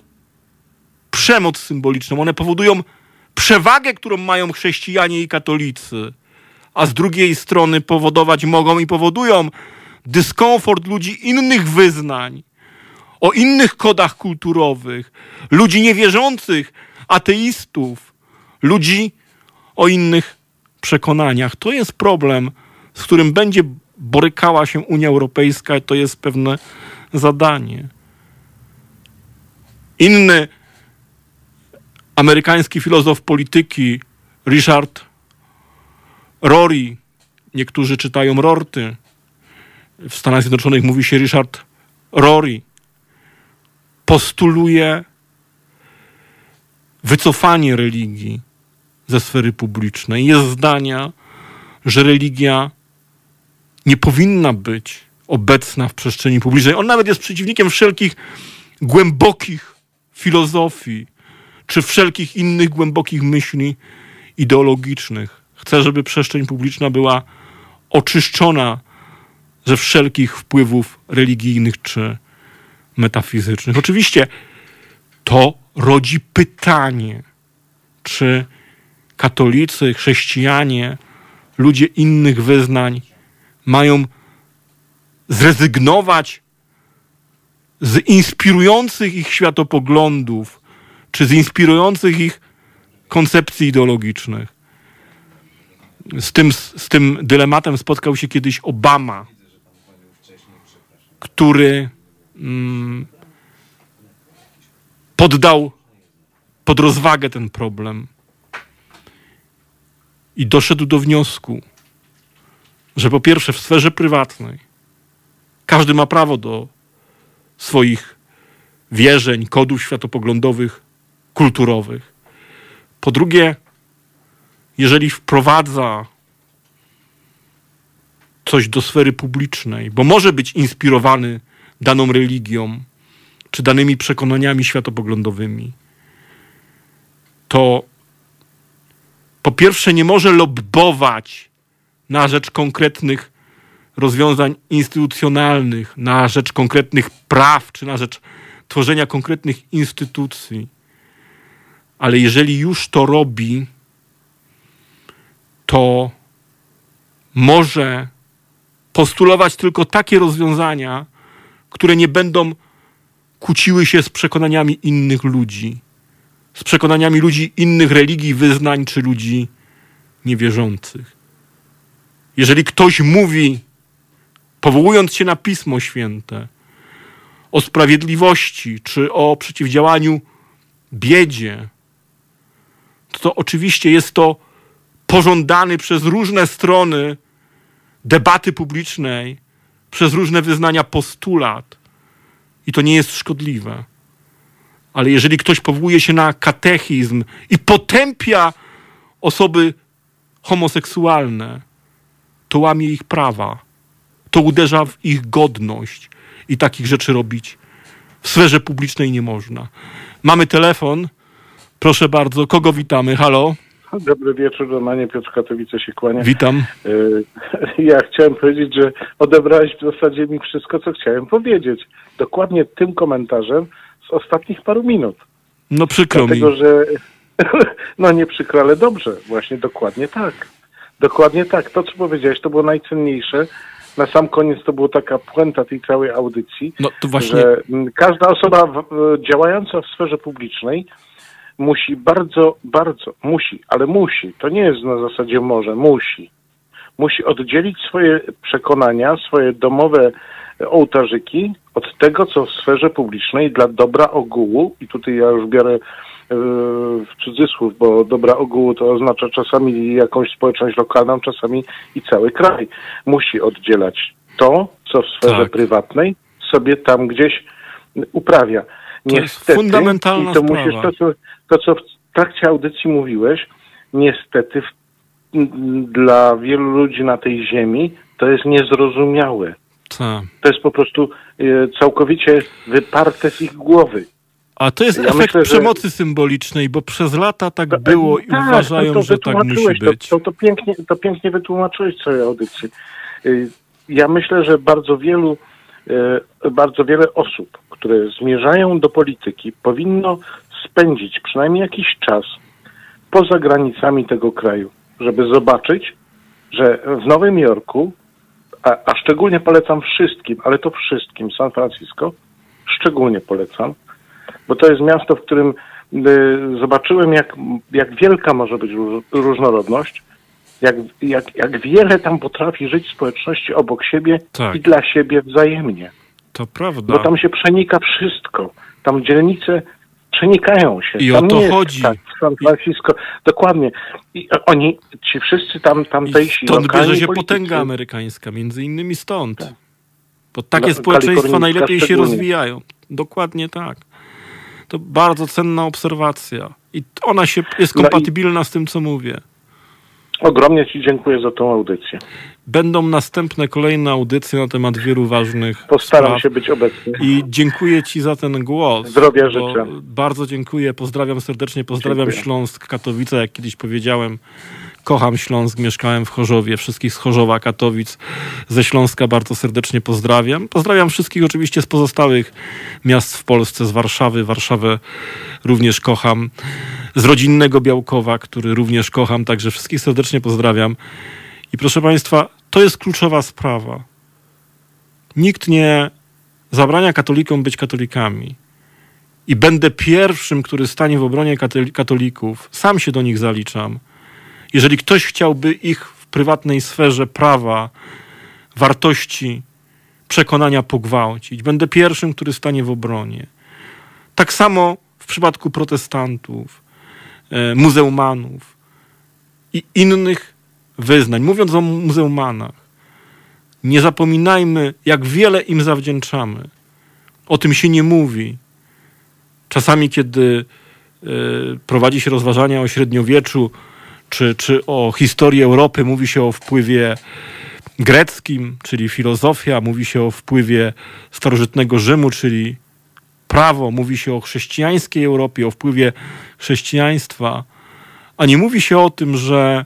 [SPEAKER 1] przemoc symboliczną, one powodują przewagę, którą mają chrześcijanie i katolicy, a z drugiej strony powodować mogą i powodują dyskomfort ludzi innych wyznań, o innych kodach kulturowych, ludzi niewierzących, ateistów, ludzi o innych przekonaniach. To jest problem, z którym będzie borykała się Unia Europejska, to jest pewne zadanie. Inny amerykański filozof polityki, Richard Rory, niektórzy czytają Rorty, w Stanach Zjednoczonych mówi się Richard Rory, postuluje wycofanie religii ze sfery publicznej. Jest zdania, że religia nie powinna być obecna w przestrzeni publicznej. On nawet jest przeciwnikiem wszelkich głębokich filozofii, czy wszelkich innych głębokich myśli ideologicznych. Chcę, żeby przestrzeń publiczna była oczyszczona ze wszelkich wpływów religijnych czy metafizycznych. Oczywiście to rodzi pytanie, czy katolicy, chrześcijanie, ludzie innych wyznań mają zrezygnować z inspirujących ich światopoglądów, czy z inspirujących ich koncepcji ideologicznych. Z tym, z tym dylematem spotkał się kiedyś Obama, który mm, poddał pod rozwagę ten problem i doszedł do wniosku, że po pierwsze w sferze prywatnej każdy ma prawo do swoich wierzeń, kodów światopoglądowych, kulturowych. Po drugie, jeżeli wprowadza coś do sfery publicznej, bo może być inspirowany daną religią czy danymi przekonaniami światopoglądowymi, to po pierwsze nie może lobbować na rzecz konkretnych rozwiązań instytucjonalnych, na rzecz konkretnych praw, czy na rzecz tworzenia konkretnych instytucji. Ale jeżeli już to robi, to może postulować tylko takie rozwiązania, które nie będą kłóciły się z przekonaniami innych ludzi, z przekonaniami ludzi innych religii, wyznań czy ludzi niewierzących. Jeżeli ktoś mówi, powołując się na Pismo Święte, o sprawiedliwości czy o przeciwdziałaniu biedzie, to, oczywiście jest to pożądany przez różne strony debaty publicznej, przez różne wyznania postulat. I to nie jest szkodliwe. Ale jeżeli ktoś powołuje się na katechizm i potępia osoby homoseksualne, to łamie ich prawa, to uderza w ich godność i takich rzeczy robić w sferze publicznej nie można. Mamy telefon. Proszę bardzo, kogo witamy? Halo?
[SPEAKER 8] Dobry wieczór, Romanie Piotr Katowice się kłania.
[SPEAKER 1] Witam.
[SPEAKER 8] Y, Ja chciałem powiedzieć, że odebrałeś w zasadzie mi wszystko, co chciałem powiedzieć. Dokładnie tym komentarzem z ostatnich paru minut.
[SPEAKER 1] No przykro
[SPEAKER 8] Dlatego,
[SPEAKER 1] mi.
[SPEAKER 8] że no nie przykro, ale dobrze. Właśnie dokładnie tak. Dokładnie tak. To, co powiedziałeś, to było najcenniejsze. Na sam koniec to była taka puenta tej całej audycji,
[SPEAKER 1] No to właśnie.
[SPEAKER 8] że mm, każda osoba w, w- działająca w sferze publicznej musi bardzo, bardzo, musi, ale musi, to nie jest na zasadzie może, musi. Musi oddzielić swoje przekonania, swoje domowe ołtarzyki od tego, co w sferze publicznej dla dobra ogółu, i tutaj ja już biorę e, w cudzysłów, bo dobra ogółu to oznacza czasami jakąś społeczność lokalną, czasami i cały kraj. Musi oddzielać to, co w sferze
[SPEAKER 1] Tak.
[SPEAKER 8] prywatnej sobie tam gdzieś uprawia.
[SPEAKER 1] To jest fundamentalna
[SPEAKER 8] i to
[SPEAKER 1] sprawa.
[SPEAKER 8] musisz to, co, to, co w trakcie audycji mówiłeś, niestety w, dla wielu ludzi na tej ziemi to jest niezrozumiałe.
[SPEAKER 1] Tak.
[SPEAKER 8] To jest po prostu e, całkowicie wyparte z ich głowy.
[SPEAKER 1] A to jest
[SPEAKER 8] Ja
[SPEAKER 1] efekt
[SPEAKER 8] myślę, że-
[SPEAKER 1] przemocy symbolicznej, bo przez lata tak
[SPEAKER 8] To-
[SPEAKER 1] było i
[SPEAKER 8] tak,
[SPEAKER 1] uważają,
[SPEAKER 8] to, to
[SPEAKER 1] że tak musi być.
[SPEAKER 8] To, to, to, pięknie, to pięknie wytłumaczyłeś całej audycji. Y, Ja myślę, że bardzo wielu, bardzo wiele osób, które zmierzają do polityki, powinno spędzić przynajmniej jakiś czas poza granicami tego kraju, żeby zobaczyć, że w Nowym Jorku, a, a szczególnie polecam wszystkim, ale to wszystkim, San Francisco, szczególnie polecam, bo to jest miasto, w którym y, zobaczyłem, jak, jak wielka może być róż, różnorodność, jak, jak, jak wiele tam potrafi żyć społeczności obok siebie
[SPEAKER 1] Tak.
[SPEAKER 8] i dla siebie wzajemnie.
[SPEAKER 1] To prawda.
[SPEAKER 8] Bo tam się przenika wszystko. Tam dzielnice przenikają się.
[SPEAKER 1] I
[SPEAKER 8] tam
[SPEAKER 1] o to
[SPEAKER 8] jest
[SPEAKER 1] chodzi.
[SPEAKER 8] Tak, San Francisco. Dokładnie. I oni, ci wszyscy tam,
[SPEAKER 1] I
[SPEAKER 8] tamtejsi
[SPEAKER 1] stąd
[SPEAKER 8] lokalni
[SPEAKER 1] bierze się
[SPEAKER 8] politycy,
[SPEAKER 1] potęga amerykańska, między innymi stąd.
[SPEAKER 8] Tak.
[SPEAKER 1] Bo takie
[SPEAKER 8] No,
[SPEAKER 1] społeczeństwa najlepiej się rozwijają. Dokładnie tak. To bardzo cenna obserwacja. I ona się jest
[SPEAKER 8] No i-
[SPEAKER 1] kompatybilna z tym, co mówię.
[SPEAKER 8] Ogromnie Ci dziękuję za tą audycję.
[SPEAKER 1] Będą następne, kolejne audycje na temat wielu ważnych
[SPEAKER 8] Postaram
[SPEAKER 1] spraw.
[SPEAKER 8] się być obecny.
[SPEAKER 1] I dziękuję Ci za ten głos.
[SPEAKER 8] Zdrowia życzę.
[SPEAKER 1] Bardzo dziękuję, pozdrawiam serdecznie, pozdrawiam
[SPEAKER 8] Dziękuję.
[SPEAKER 1] Śląsk, Katowice, jak kiedyś powiedziałem. Kocham Śląsk, mieszkałem w Chorzowie, wszystkich z Chorzowa, Katowic, ze Śląska bardzo serdecznie pozdrawiam. Pozdrawiam wszystkich oczywiście z pozostałych miast w Polsce, z Warszawy. Warszawę również kocham. Z rodzinnego Białkowa, który również kocham, także wszystkich serdecznie pozdrawiam. I proszę Państwa, to jest kluczowa sprawa. Nikt nie zabrania katolikom być katolikami. I będę pierwszym, który stanie w obronie katoli- katolików. Sam się do nich zaliczam. Jeżeli ktoś chciałby ich w prywatnej sferze prawa, wartości, przekonania pogwałcić, będę pierwszym, który stanie w obronie. Tak samo w przypadku protestantów, e, muzeumanów i innych wyznań. Mówiąc o muzeumanach, nie zapominajmy, jak wiele im zawdzięczamy. O tym się nie mówi. Czasami, kiedy y, prowadzi się rozważania o średniowieczu, czy, czy o historii Europy, mówi się o wpływie greckim, czyli filozofia, mówi się o wpływie starożytnego Rzymu, czyli prawo, mówi się o chrześcijańskiej Europie, o wpływie chrześcijaństwa, a nie mówi się o tym, że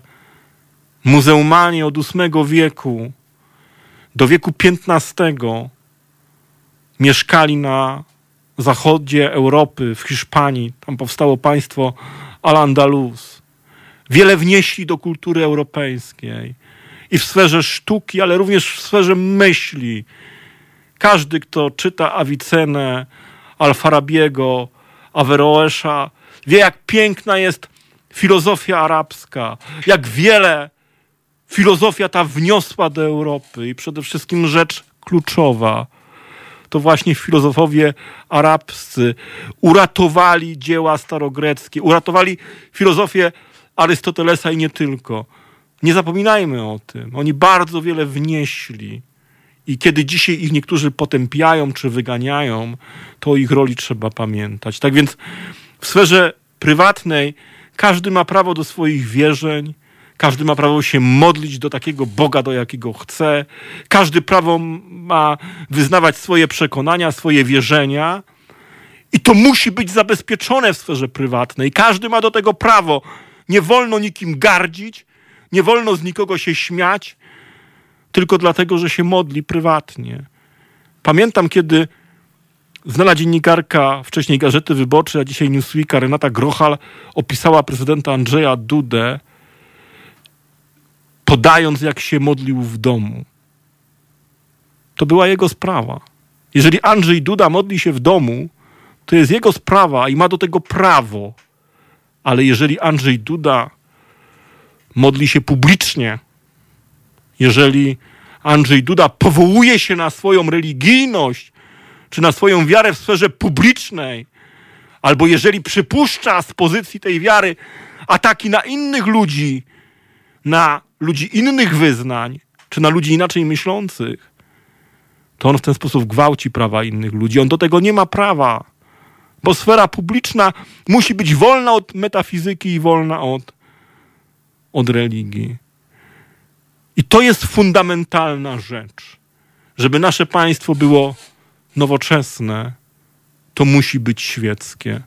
[SPEAKER 1] muzeumanie od VIII wieku do wieku XV mieszkali na zachodzie Europy, w Hiszpanii. Tam powstało państwo Al-Andalus. Wiele wnieśli do kultury europejskiej i w sferze sztuki, ale również w sferze myśli. Każdy, kto czyta Avicenę, Alfarabiego, Averroesza, wie, jak piękna jest filozofia arabska, jak wiele filozofia ta wniosła do Europy i przede wszystkim rzecz kluczowa to właśnie filozofowie arabscy uratowali dzieła starogreckie, uratowali filozofię Arystotelesa i nie tylko. Nie zapominajmy o tym. Oni bardzo wiele wnieśli. I kiedy dzisiaj ich niektórzy potępiają czy wyganiają, to o ich roli trzeba pamiętać. Tak więc w sferze prywatnej każdy ma prawo do swoich wierzeń, każdy ma prawo się modlić do takiego Boga, do jakiego chce. Każdy prawo ma wyznawać swoje przekonania, swoje wierzenia. I to musi być zabezpieczone w sferze prywatnej. Każdy ma do tego prawo. Nie wolno nikim gardzić, nie wolno z nikogo się śmiać, tylko dlatego, że się modli prywatnie. Pamiętam, kiedy znana dziennikarka wcześniej Gazety Wyborczej, a dzisiaj Newsweeka, Renata Grochal opisała prezydenta Andrzeja Dudę, podając, jak się modlił w domu. To była jego sprawa. Jeżeli Andrzej Duda modli się w domu, to jest jego sprawa i ma do tego prawo. Ale jeżeli Andrzej Duda modli się publicznie, jeżeli Andrzej Duda powołuje się na swoją religijność, czy na swoją wiarę w sferze publicznej, albo jeżeli przypuszcza z pozycji tej wiary ataki na innych ludzi, na ludzi innych wyznań, czy na ludzi inaczej myślących, to on w ten sposób gwałci prawa innych ludzi. On do tego nie ma prawa, bo sfera publiczna musi być wolna od metafizyki i wolna od, od religii. I to jest fundamentalna rzecz. Żeby nasze państwo było nowoczesne, to musi być świeckie.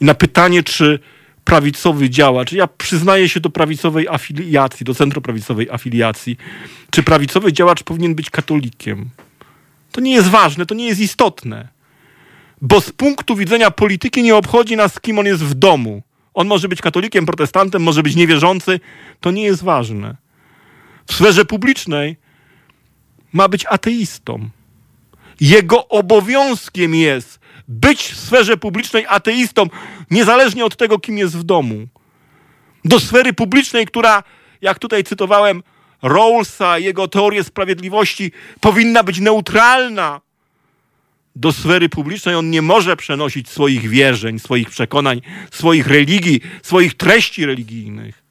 [SPEAKER 1] I na pytanie, czy prawicowy działacz, ja przyznaję się do prawicowej afiliacji, do centroprawicowej afiliacji, czy prawicowy działacz powinien być katolikiem? To nie jest ważne, to nie jest istotne. Bo z punktu widzenia polityki nie obchodzi nas, kim on jest w domu. On może być katolikiem, protestantem, może być niewierzący. To nie jest ważne. W sferze publicznej ma być ateistą. Jego obowiązkiem jest być w sferze publicznej ateistą, niezależnie od tego, kim jest w domu. Do sfery publicznej, która, jak tutaj cytowałem Rawlsa, jego teorię sprawiedliwości, powinna być neutralna. Do sfery publicznej on nie może przenosić swoich wierzeń, swoich przekonań, swoich religii, swoich treści religijnych.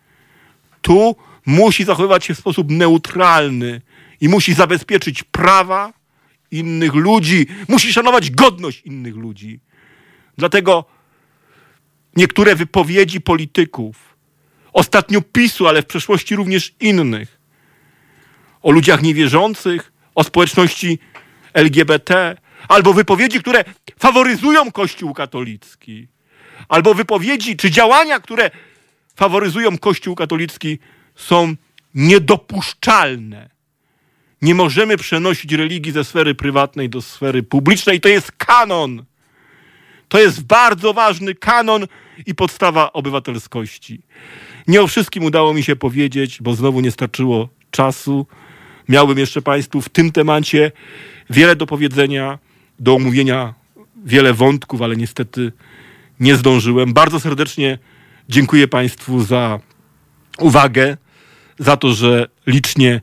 [SPEAKER 1] Tu musi zachowywać się w sposób neutralny i musi zabezpieczyć prawa innych ludzi, musi szanować godność innych ludzi. Dlatego niektóre wypowiedzi polityków ostatnio PiSu, ale w przeszłości również innych, o ludziach niewierzących, o społeczności LGBT, albo wypowiedzi, które faworyzują Kościół katolicki, albo wypowiedzi czy działania, które faworyzują Kościół katolicki, są niedopuszczalne. Nie możemy przenosić religii ze sfery prywatnej do sfery publicznej. To jest kanon. To jest bardzo ważny kanon i podstawa obywatelskości. Nie o wszystkim udało mi się powiedzieć, bo znowu nie starczyło czasu. Miałbym jeszcze Państwu w tym temacie wiele do powiedzenia, do omówienia wiele wątków, ale niestety nie zdążyłem. Bardzo serdecznie dziękuję Państwu za uwagę, za to, że licznie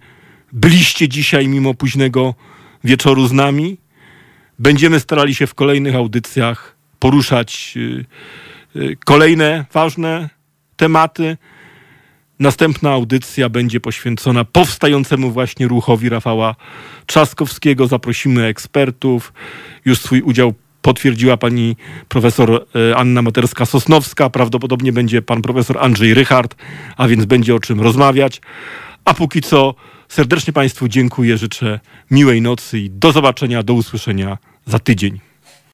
[SPEAKER 1] byliście dzisiaj mimo późnego wieczoru z nami. Będziemy starali się w kolejnych audycjach poruszać y, y, kolejne ważne tematy. Następna audycja będzie poświęcona powstającemu właśnie ruchowi Rafała Trzaskowskiego. Zaprosimy ekspertów. Już swój udział potwierdziła pani profesor e, Anna Materska-Sosnowska. Prawdopodobnie będzie pan profesor Andrzej Rychard, a więc będzie o czym rozmawiać. A póki co serdecznie państwu dziękuję, życzę miłej nocy i do zobaczenia, do usłyszenia za tydzień.